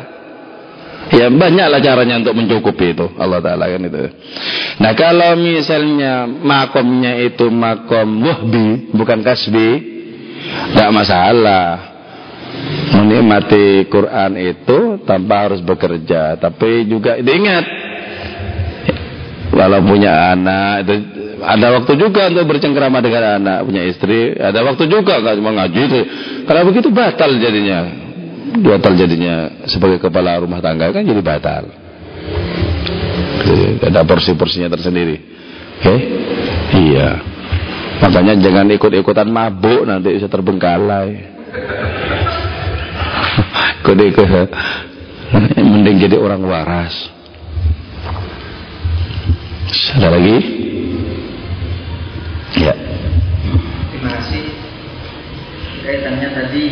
Ya banyaklah caranya untuk mencukupi itu Allah Ta'ala kan itu. Nah kalau misalnya makomnya itu makom wahbi Bukan kasbi Tidak masalah. Menikmati Quran itu tanpa harus bekerja. Tapi juga diingat Kalau punya anak itu ada waktu juga untuk bercengkrama dengan anak punya istri. Ada waktu juga nggak cuma ngaji itu. Kalau begitu batal jadinya. Batal jadinya sebagai kepala rumah tangga kan jadi batal. Ada porsi-porsinya tersendiri. Oke? Okay? iya. Makanya jangan ikut-ikutan mabuk nanti bisa terbengkalai. Ikut-ikut. Mending jadi orang waras ada lagi ya terima kasih kaitannya tadi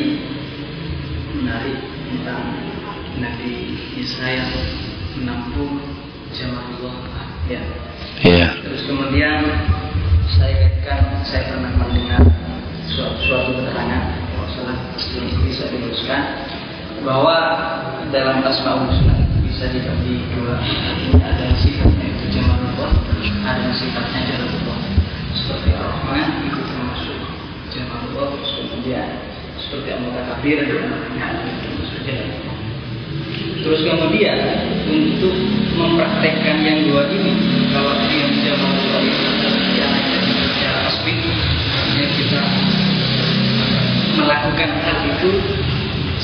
menarik tentang Nabi Israel menampung jamaah ya. Iya. Terus kemudian saya kaitkan saya pernah mendengar suatu, suatu keterangan kalau salah bisa diluruskan bahwa dalam asmaul husna bisa dibagi dua ada yang sifatnya itu jamalullah ada yang sifatnya jalalullah seperti Ar-Rahman itu termasuk jamalullah kemudian seperti anggota kafir dan sujud. Terus kemudian untuk mempraktekkan yang dua ini kalau yang jamal itu yang secara aspek yang kita melakukan hal itu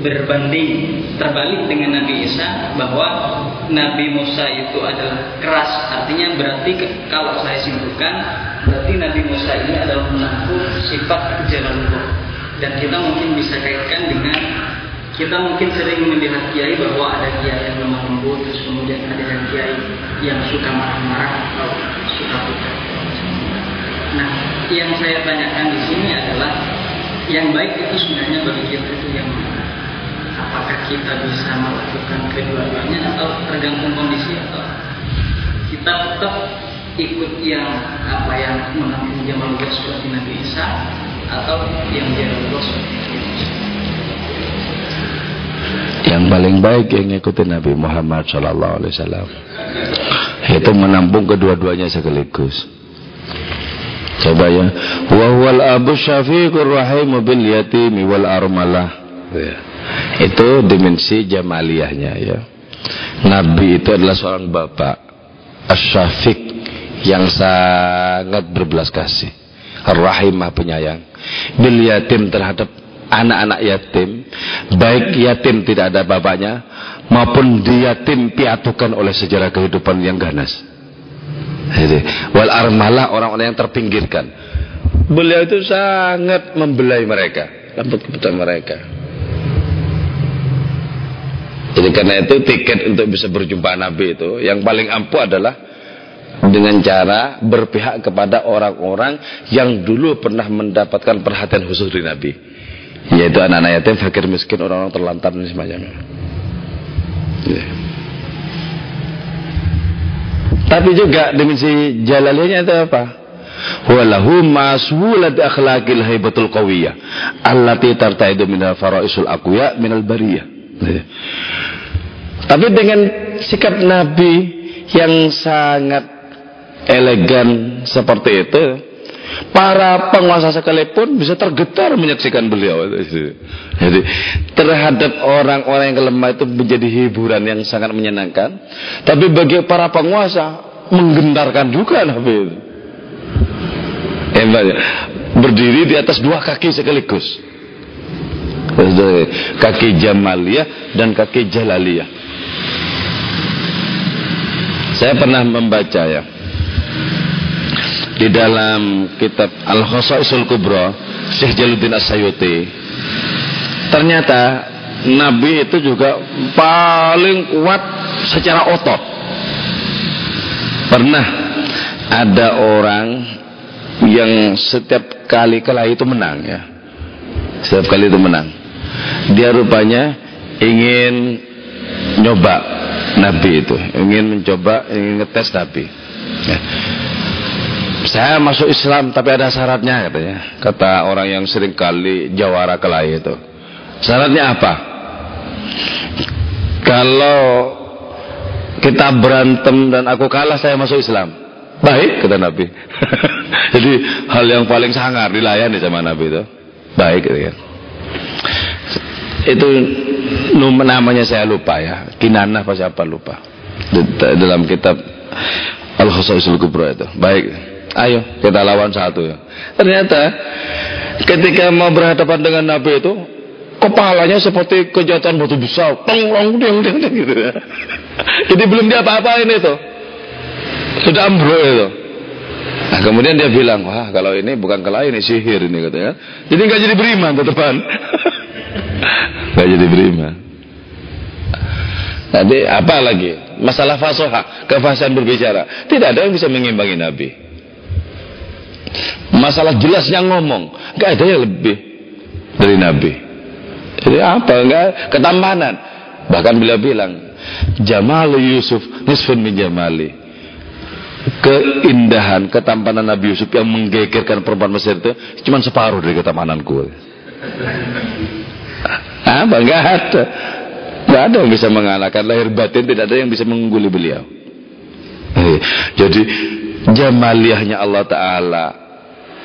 berbanding terbalik dengan Nabi Isa bahwa Nabi Musa itu adalah keras. Artinya berarti kalau saya simpulkan berarti Nabi Musa ini adalah menampung sifat jalalullah dan kita mungkin bisa kaitkan dengan kita mungkin sering melihat kiai bahwa ada kiai yang lemah lembut terus kemudian ada yang kiai yang suka marah-marah atau suka putar nah yang saya tanyakan di sini adalah yang baik itu sebenarnya bagi kita itu yang apakah kita bisa melakukan kedua-duanya atau tergantung kondisi atau kita tetap ikut yang apa yang menampung Jamalullah seperti Nabi Isa atau yang Jamalullah seperti Nabi yang paling baik yang ngikutin Nabi Muhammad Sallallahu Alaihi Wasallam itu menampung kedua-duanya sekaligus. Coba ya. Wahwal abu syafiqur rahim bil yatimi wal armalah. Ya. Itu dimensi jamaliyahnya ya. Nabi itu adalah seorang bapak asyafiq yang sangat berbelas kasih rahimah penyayang. Bil yatim terhadap anak-anak yatim baik yatim tidak ada bapaknya maupun yatim piatukan oleh sejarah kehidupan yang ganas. Jadi wal armalah orang-orang yang terpinggirkan. Beliau itu sangat membelai mereka lembut kepada mereka jadi karena itu tiket untuk bisa berjumpa Nabi itu yang paling ampuh adalah dengan cara berpihak kepada orang-orang yang dulu pernah mendapatkan perhatian khusus dari Nabi yaitu anak-anak yatim, fakir miskin, orang-orang terlantar dan semacamnya. Ya. Tapi juga dimensi jalaliyahnya itu apa? Walahu maswulat akhlaqil haibatul qawiyah allati tartaidu min faraisul aqwiya min al bariyah. Ya. Tapi dengan sikap Nabi yang sangat elegan seperti itu, para penguasa sekalipun bisa tergetar menyaksikan beliau. Jadi terhadap orang-orang yang lemah itu menjadi hiburan yang sangat menyenangkan. Tapi bagi para penguasa menggentarkan juga Nabi itu. Berdiri di atas dua kaki sekaligus. Kaki Jamaliyah dan kaki Jalaliyah. Saya pernah membaca ya. Di dalam kitab Al-Khosaisul Kubra Syekh Jaluddin As-Sayuti ternyata Nabi itu juga paling kuat secara otot. Pernah ada orang yang setiap kali kelahi itu menang ya. Setiap kali itu menang dia rupanya ingin nyoba Nabi itu. Ingin mencoba ingin ngetes Nabi. Ya. Saya masuk Islam tapi ada syaratnya katanya. Kata orang yang sering kali jawara kelahi itu. Syaratnya apa? Kalau kita berantem dan aku kalah saya masuk Islam. Baik kata Nabi. Jadi hal yang paling sangar dilayani sama Nabi itu. Baik gitu kan itu namanya saya lupa ya kinanah apa siapa lupa dalam kitab Al-Khasaisul Kubra itu baik Ayo kita lawan satu ya. Ternyata ketika mau berhadapan dengan Nabi itu kepalanya seperti kejahatan batu besar, tong ding ding ding gitu. Ya. Jadi belum dia apa-apain itu. Sudah ambruk itu. Nah kemudian dia bilang, wah kalau ini bukan kelahi ini sihir ini katanya. Jadi nggak jadi beriman ke depan. nggak jadi beriman. Tadi apa lagi? Masalah fasoha, kefasahan berbicara. Tidak ada yang bisa mengimbangi Nabi. Masalah jelasnya ngomong, nggak ada yang lebih dari Nabi. Jadi apa? Enggak ketampanan. Bahkan bila bilang, Jamal Yusuf nisfun min jamali. keindahan, ketampanan Nabi Yusuf yang menggegerkan perempuan Mesir itu cuma separuh dari ketampananku. Ah, bangga ada. Tidak ada yang bisa mengalahkan lahir batin, tidak ada yang bisa mengungguli beliau. Eh, jadi jamaliyahnya Allah Ta'ala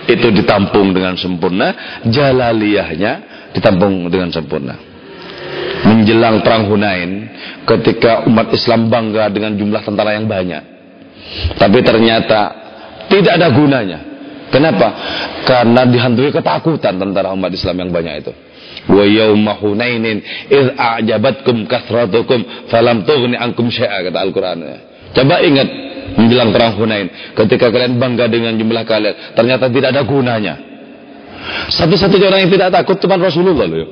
itu ditampung dengan sempurna, jalaliyahnya ditampung dengan sempurna. Menjelang perang Hunain, ketika umat Islam bangga dengan jumlah tentara yang banyak, tapi ternyata tidak ada gunanya. Kenapa? Karena dihantui ketakutan tentara umat Islam yang banyak itu wa yauma hunainin id a'jabatkum kathratukum falam tughni ankum syai'a kata Al-Qur'an. Coba ingat menjelang perang Hunain ketika kalian bangga dengan jumlah kalian ternyata tidak ada gunanya. Satu-satunya orang yang tidak takut cuma Rasulullah loh.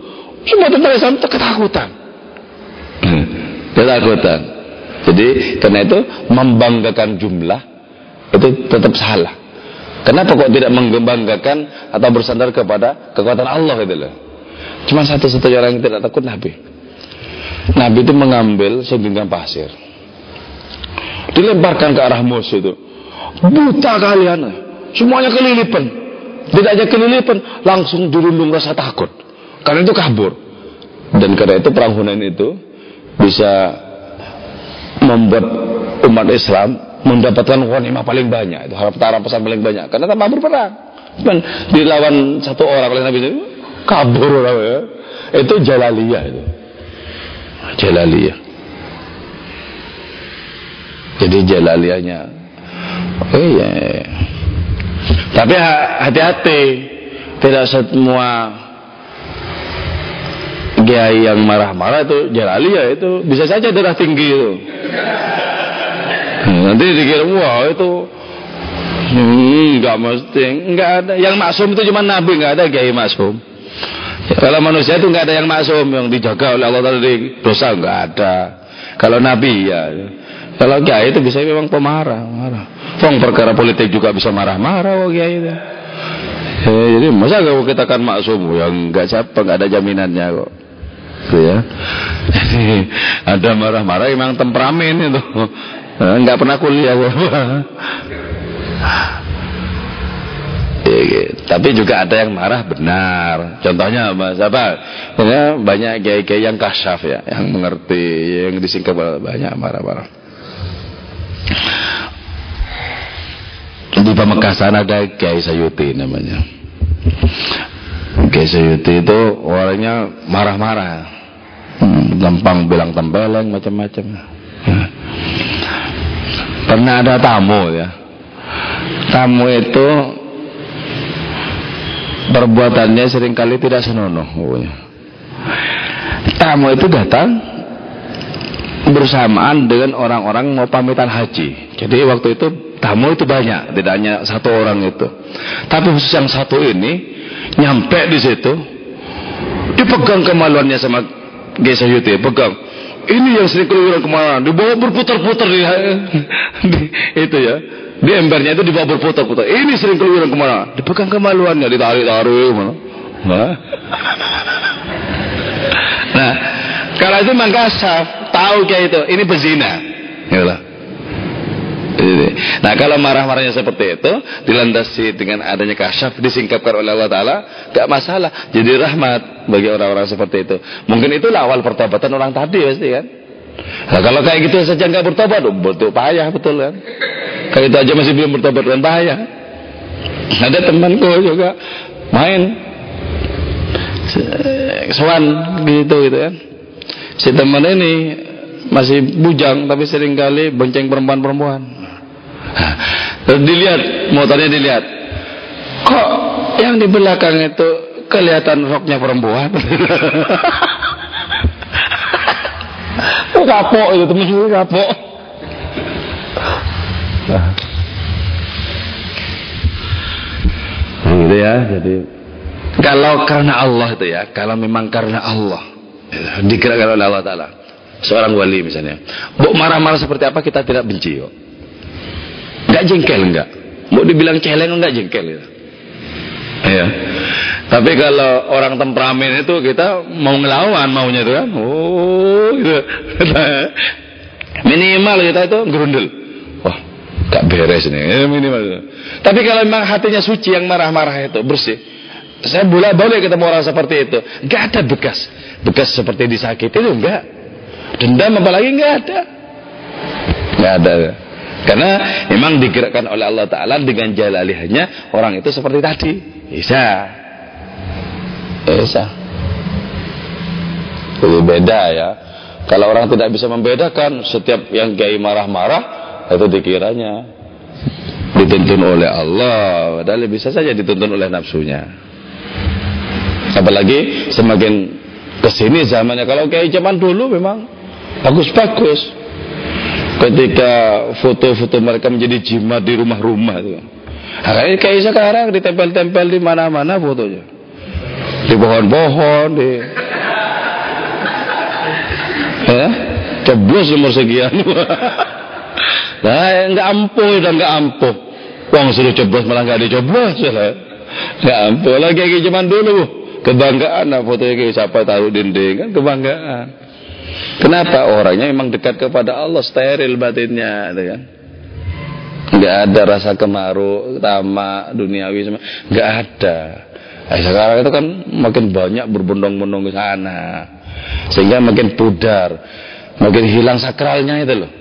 Semua tentara Islam ketakutan. Hmm, ketakutan. Jadi karena itu membanggakan jumlah itu tetap salah. Kenapa kok tidak membanggakan atau bersandar kepada kekuatan Allah itu loh? Cuma satu-satunya orang yang tidak takut Nabi. Nabi itu mengambil segenggam pasir. Dilemparkan ke arah musuh itu. Buta kalian. Semuanya kelilipan. Tidak aja kelilipan. Langsung dirundung rasa takut. Karena itu kabur. Dan karena itu perang Hunain itu bisa membuat umat Islam mendapatkan ghanimah paling banyak. Itu harap pesan paling banyak. Karena tanpa berperang. Dan dilawan satu orang oleh Nabi kabur ya. Itu jalaliyah itu. Jalaliyah. Jadi jalaliyahnya. Oh iya. Tapi hati-hati. Tidak semua kiai yang marah-marah itu jalaliyah itu bisa saja darah tinggi itu. Nanti dikira wah itu enggak mesti enggak ada yang maksum itu cuma nabi enggak ada kiai maksum. Kalau manusia itu nggak ada yang maksum yang dijaga oleh Allah dari dosa nggak ada. Kalau Nabi ya. Kalau kiai itu bisa memang pemarah, marah. Fong perkara politik juga bisa marah-marah oh kiai itu. Ya, jadi masa kalau kita kan maksum yang nggak siapa nggak ada jaminannya kok. Gitu ya. Jadi ada marah-marah memang temperamen itu. Nggak pernah kuliah kok. Tapi juga ada yang marah benar. Contohnya Mas apa? Ya, banyak kiai-kiai yang kasyaf ya, yang mengerti, yang disingkap banyak marah-marah. Di Pamekasan ada Kiai Sayuti namanya. Kiai Sayuti itu orangnya marah-marah. Hmm, gampang bilang tempeleng macam-macam. Pernah ada tamu ya. Tamu itu perbuatannya sering kali tidak senonoh. Tamu itu datang bersamaan dengan orang-orang mau pamitan haji. Jadi waktu itu tamu itu banyak, tidak hanya satu orang itu. Tapi khusus yang satu ini nyampe di situ, dipegang kemaluannya sama Gesa Yuti, pegang. Ini yang sering keluar ke mana, dibawa berputar-putar di, di itu ya di embernya itu dibawa berputar-putar. Ini sering keluyuran ke mana? Dipegang kemaluannya, ditarik-tarik mana? Nah. nah, kalau itu mangkasaf, tahu kayak itu, ini bezina. Yalah. Nah kalau marah-marahnya seperti itu Dilandasi dengan adanya kasyaf Disingkapkan oleh Allah Ta'ala Gak masalah Jadi rahmat bagi orang-orang seperti itu Mungkin itu awal pertobatan orang tadi pasti kan Nah kalau kayak gitu saja nggak bertobat Betul payah betul kan kalau itu aja masih belum bertobat dan bahaya. Ada temanku juga main sewan gitu gitu kan. Si teman ini masih bujang tapi sering kali bonceng perempuan-perempuan. Terus dilihat motornya dilihat. Kok yang di belakang itu kelihatan roknya perempuan? kapok itu temen kapok. Gitu ya. Jadi kalau karena Allah itu ya, kalau memang karena Allah digerakkan oleh Allah Taala. Seorang wali misalnya, mau marah-marah seperti apa kita tidak benci kok. Enggak jengkel enggak. Mau dibilang celeng enggak jengkel ya. Ya. Tapi kalau orang temperamen itu kita mau ngelawan maunya itu kan. Oh, gitu. Minimal kita itu gerundel gak beres nih, eh, minimal. Tapi kalau memang hatinya suci yang marah-marah itu bersih, saya boleh boleh ketemu orang seperti itu, gak ada bekas, bekas seperti disakiti itu enggak, dendam apalagi enggak ada, enggak ada. Karena memang digerakkan oleh Allah Taala dengan jalalihnya orang itu seperti tadi, bisa, bisa. Jadi beda ya. Kalau orang tidak bisa membedakan setiap yang kiai marah-marah itu dikiranya. Dituntun oleh Allah. Padahal bisa saja dituntun oleh nafsunya. Apalagi semakin ke sini zamannya. Kalau kayak zaman dulu memang bagus-bagus. Ketika foto-foto mereka menjadi jimat di rumah-rumah itu. Nah, kayak sekarang ditempel-tempel di mana-mana fotonya. Di pohon-pohon di ya coblos umur sekian Nah, enggak ampuh dan enggak ampuh. Wong suruh coblos malah enggak dicoblos ya. Enggak ampuh lagi kayak zaman dulu. Kebanggaan nah fotonya kayak siapa tahu dinding kan kebanggaan. Kenapa orangnya memang dekat kepada Allah steril batinnya gitu kan. Enggak ada rasa kemaru, tamak, duniawi semua. Enggak ada. Nah, sekarang itu kan makin banyak berbondong-bondong ke sana. Sehingga makin pudar. Makin hilang sakralnya itu loh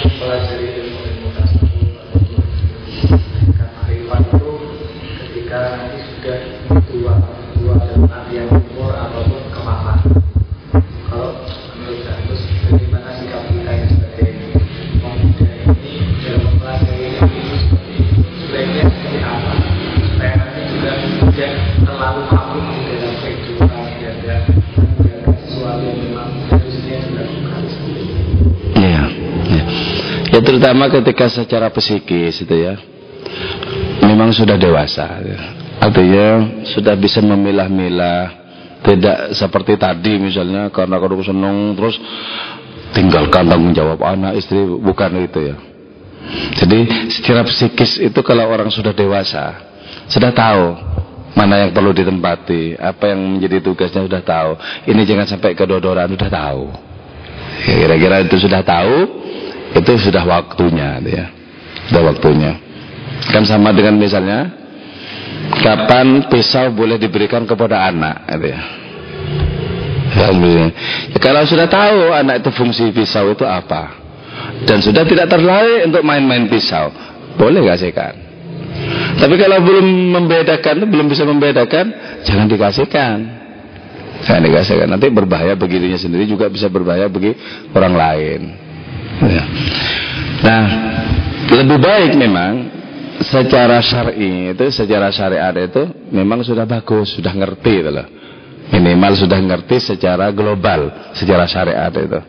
terutama ketika secara psikis itu ya. Memang sudah dewasa ya. artinya sudah bisa memilah-milah tidak seperti tadi misalnya karena kalau senang terus tinggalkan tanggung jawab anak istri bukan itu ya. Jadi secara psikis itu kalau orang sudah dewasa sudah tahu mana yang perlu ditempati apa yang menjadi tugasnya sudah tahu. Ini jangan sampai kedodoran sudah tahu. Kira-kira itu sudah tahu itu sudah waktunya ya. Sudah waktunya. Kan sama dengan misalnya kapan pisau boleh diberikan kepada anak gitu ya. Ya, kalau sudah tahu anak itu fungsi pisau itu apa dan sudah tidak terlalu untuk main-main pisau boleh kasihkan tapi kalau belum membedakan belum bisa membedakan jangan dikasihkan. Jangan dikasihkan. Nanti berbahaya bagi dirinya sendiri juga bisa berbahaya bagi orang lain Ya. Nah, lebih baik memang secara syar'i itu secara syariat itu memang sudah bagus, sudah ngerti itu loh. Minimal sudah ngerti secara global, secara syariat itu.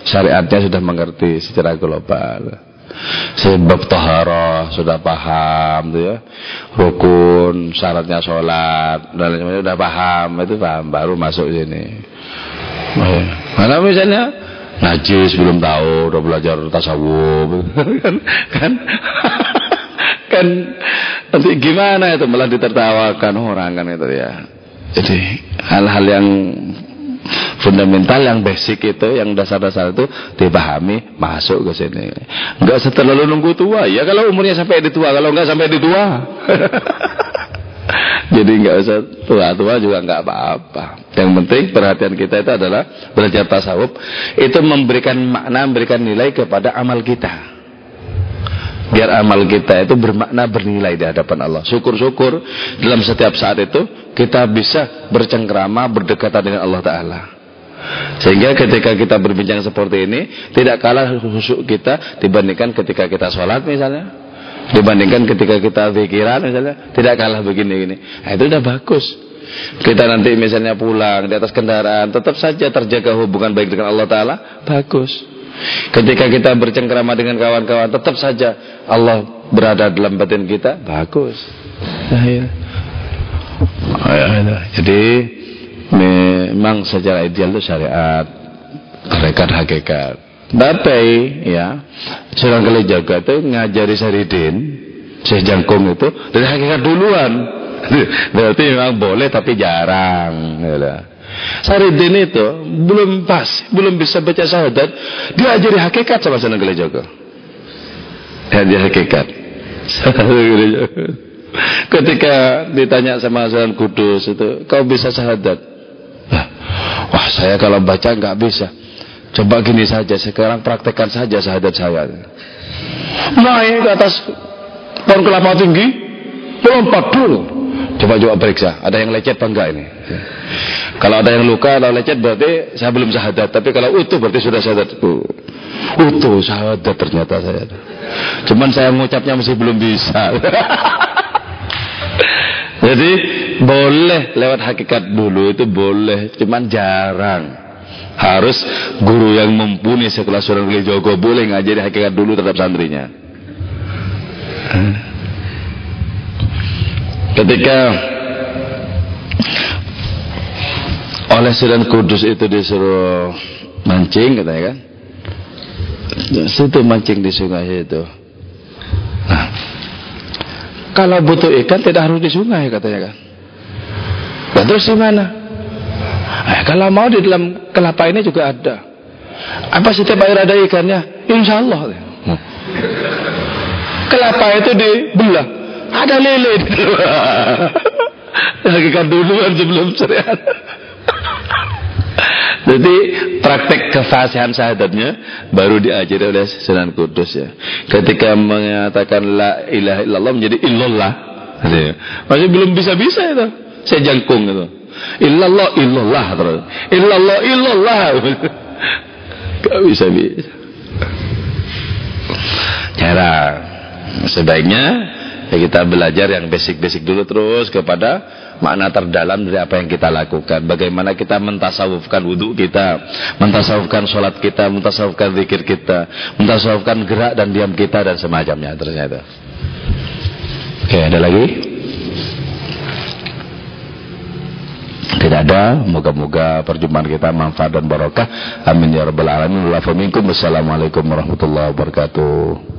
Syariatnya sudah mengerti secara global. Sebab taharah sudah paham tuh ya. Rukun, syaratnya sholat dan lain-lain sudah paham, itu paham baru masuk sini. Mana misalnya najis belum tahu udah belajar tasawuf. Kan kan kan nanti gimana itu? Malah ditertawakan. Orang kan itu ya. Jadi hal-hal yang fundamental yang basic itu yang dasar-dasar itu dipahami masuk ke sini. Nggak setelah nunggu tua. Ya kalau umurnya sampai di tua. Kalau nggak sampai di tua Jadi nggak usah tua-tua juga nggak apa-apa. Yang penting perhatian kita itu adalah belajar tasawuf itu memberikan makna, memberikan nilai kepada amal kita. Biar amal kita itu bermakna bernilai di hadapan Allah. Syukur-syukur dalam setiap saat itu kita bisa bercengkrama berdekatan dengan Allah Taala. Sehingga ketika kita berbincang seperti ini tidak kalah khusyuk kita dibandingkan ketika kita sholat misalnya dibandingkan ketika kita pikiran misalnya tidak kalah begini-gini nah, itu udah bagus. Kita nanti misalnya pulang di atas kendaraan tetap saja terjaga hubungan baik dengan Allah Ta'ala bagus. Ketika kita bercengkrama dengan kawan-kawan tetap saja Allah berada dalam batin kita bagus. Nah, ya. Jadi memang secara ideal itu syariat hakikat hakikat Bapak ya Sunan Kalijaga itu ngajari Saridin Syekh Jangkung itu dari hakikat duluan. Berarti memang boleh tapi jarang. Ya. Saridin itu belum pas, belum bisa baca syahadat, dia ajari hakikat sama Sunan Kalijaga. Dia hakikat. Ketika ditanya sama Sunan Kudus itu, kau bisa syahadat? Wah, saya kalau baca nggak bisa. Coba gini saja, sekarang praktekkan saja syahadat saya. Naik ke atas pohon kelapa tinggi, melompat dulu. Coba coba periksa, ada yang lecet apa enggak ini? Kalau ada yang luka atau lecet berarti saya belum syahadat. Tapi kalau utuh berarti sudah syahadat. Uh, utuh syahadat ternyata saya. Cuman saya mengucapnya masih belum bisa. Jadi boleh lewat hakikat dulu itu boleh, cuman jarang. Harus guru yang mumpuni sekelas Sunan Kalijogo boleh ngajari hakikat dulu terhadap santrinya. Ketika oleh Sunan Kudus itu disuruh mancing katanya kan. Situ mancing di sungai itu. Nah, kalau butuh ikan tidak harus di sungai katanya kan. Dan terus di mana? Eh, kalau mau di dalam kelapa ini juga ada. Apa setiap air ada ikannya? Insya Allah. Hmm. Kelapa itu dibelah. Ada lele. Hakikat duluan sebelum syariat. Jadi praktek kefasihan syahadatnya baru diajari oleh Sunan Kudus ya. Ketika mengatakan la ilaha illallah menjadi illallah. Masih belum bisa-bisa itu. Saya jangkung itu. Illallah illallah terus. Illallah illallah. Gak bisa-bisa. Cara sebaiknya ya kita belajar yang basic-basic dulu terus kepada makna terdalam dari apa yang kita lakukan. Bagaimana kita mentasawufkan wudhu kita, mentasawufkan sholat kita, mentasawufkan zikir kita, mentasawufkan gerak dan diam kita dan semacamnya ternyata. Oke, ada lagi? tidak ada. Moga-moga perjumpaan kita manfaat dan barokah. Amin ya rabbal alamin. Wassalamualaikum warahmatullahi wabarakatuh.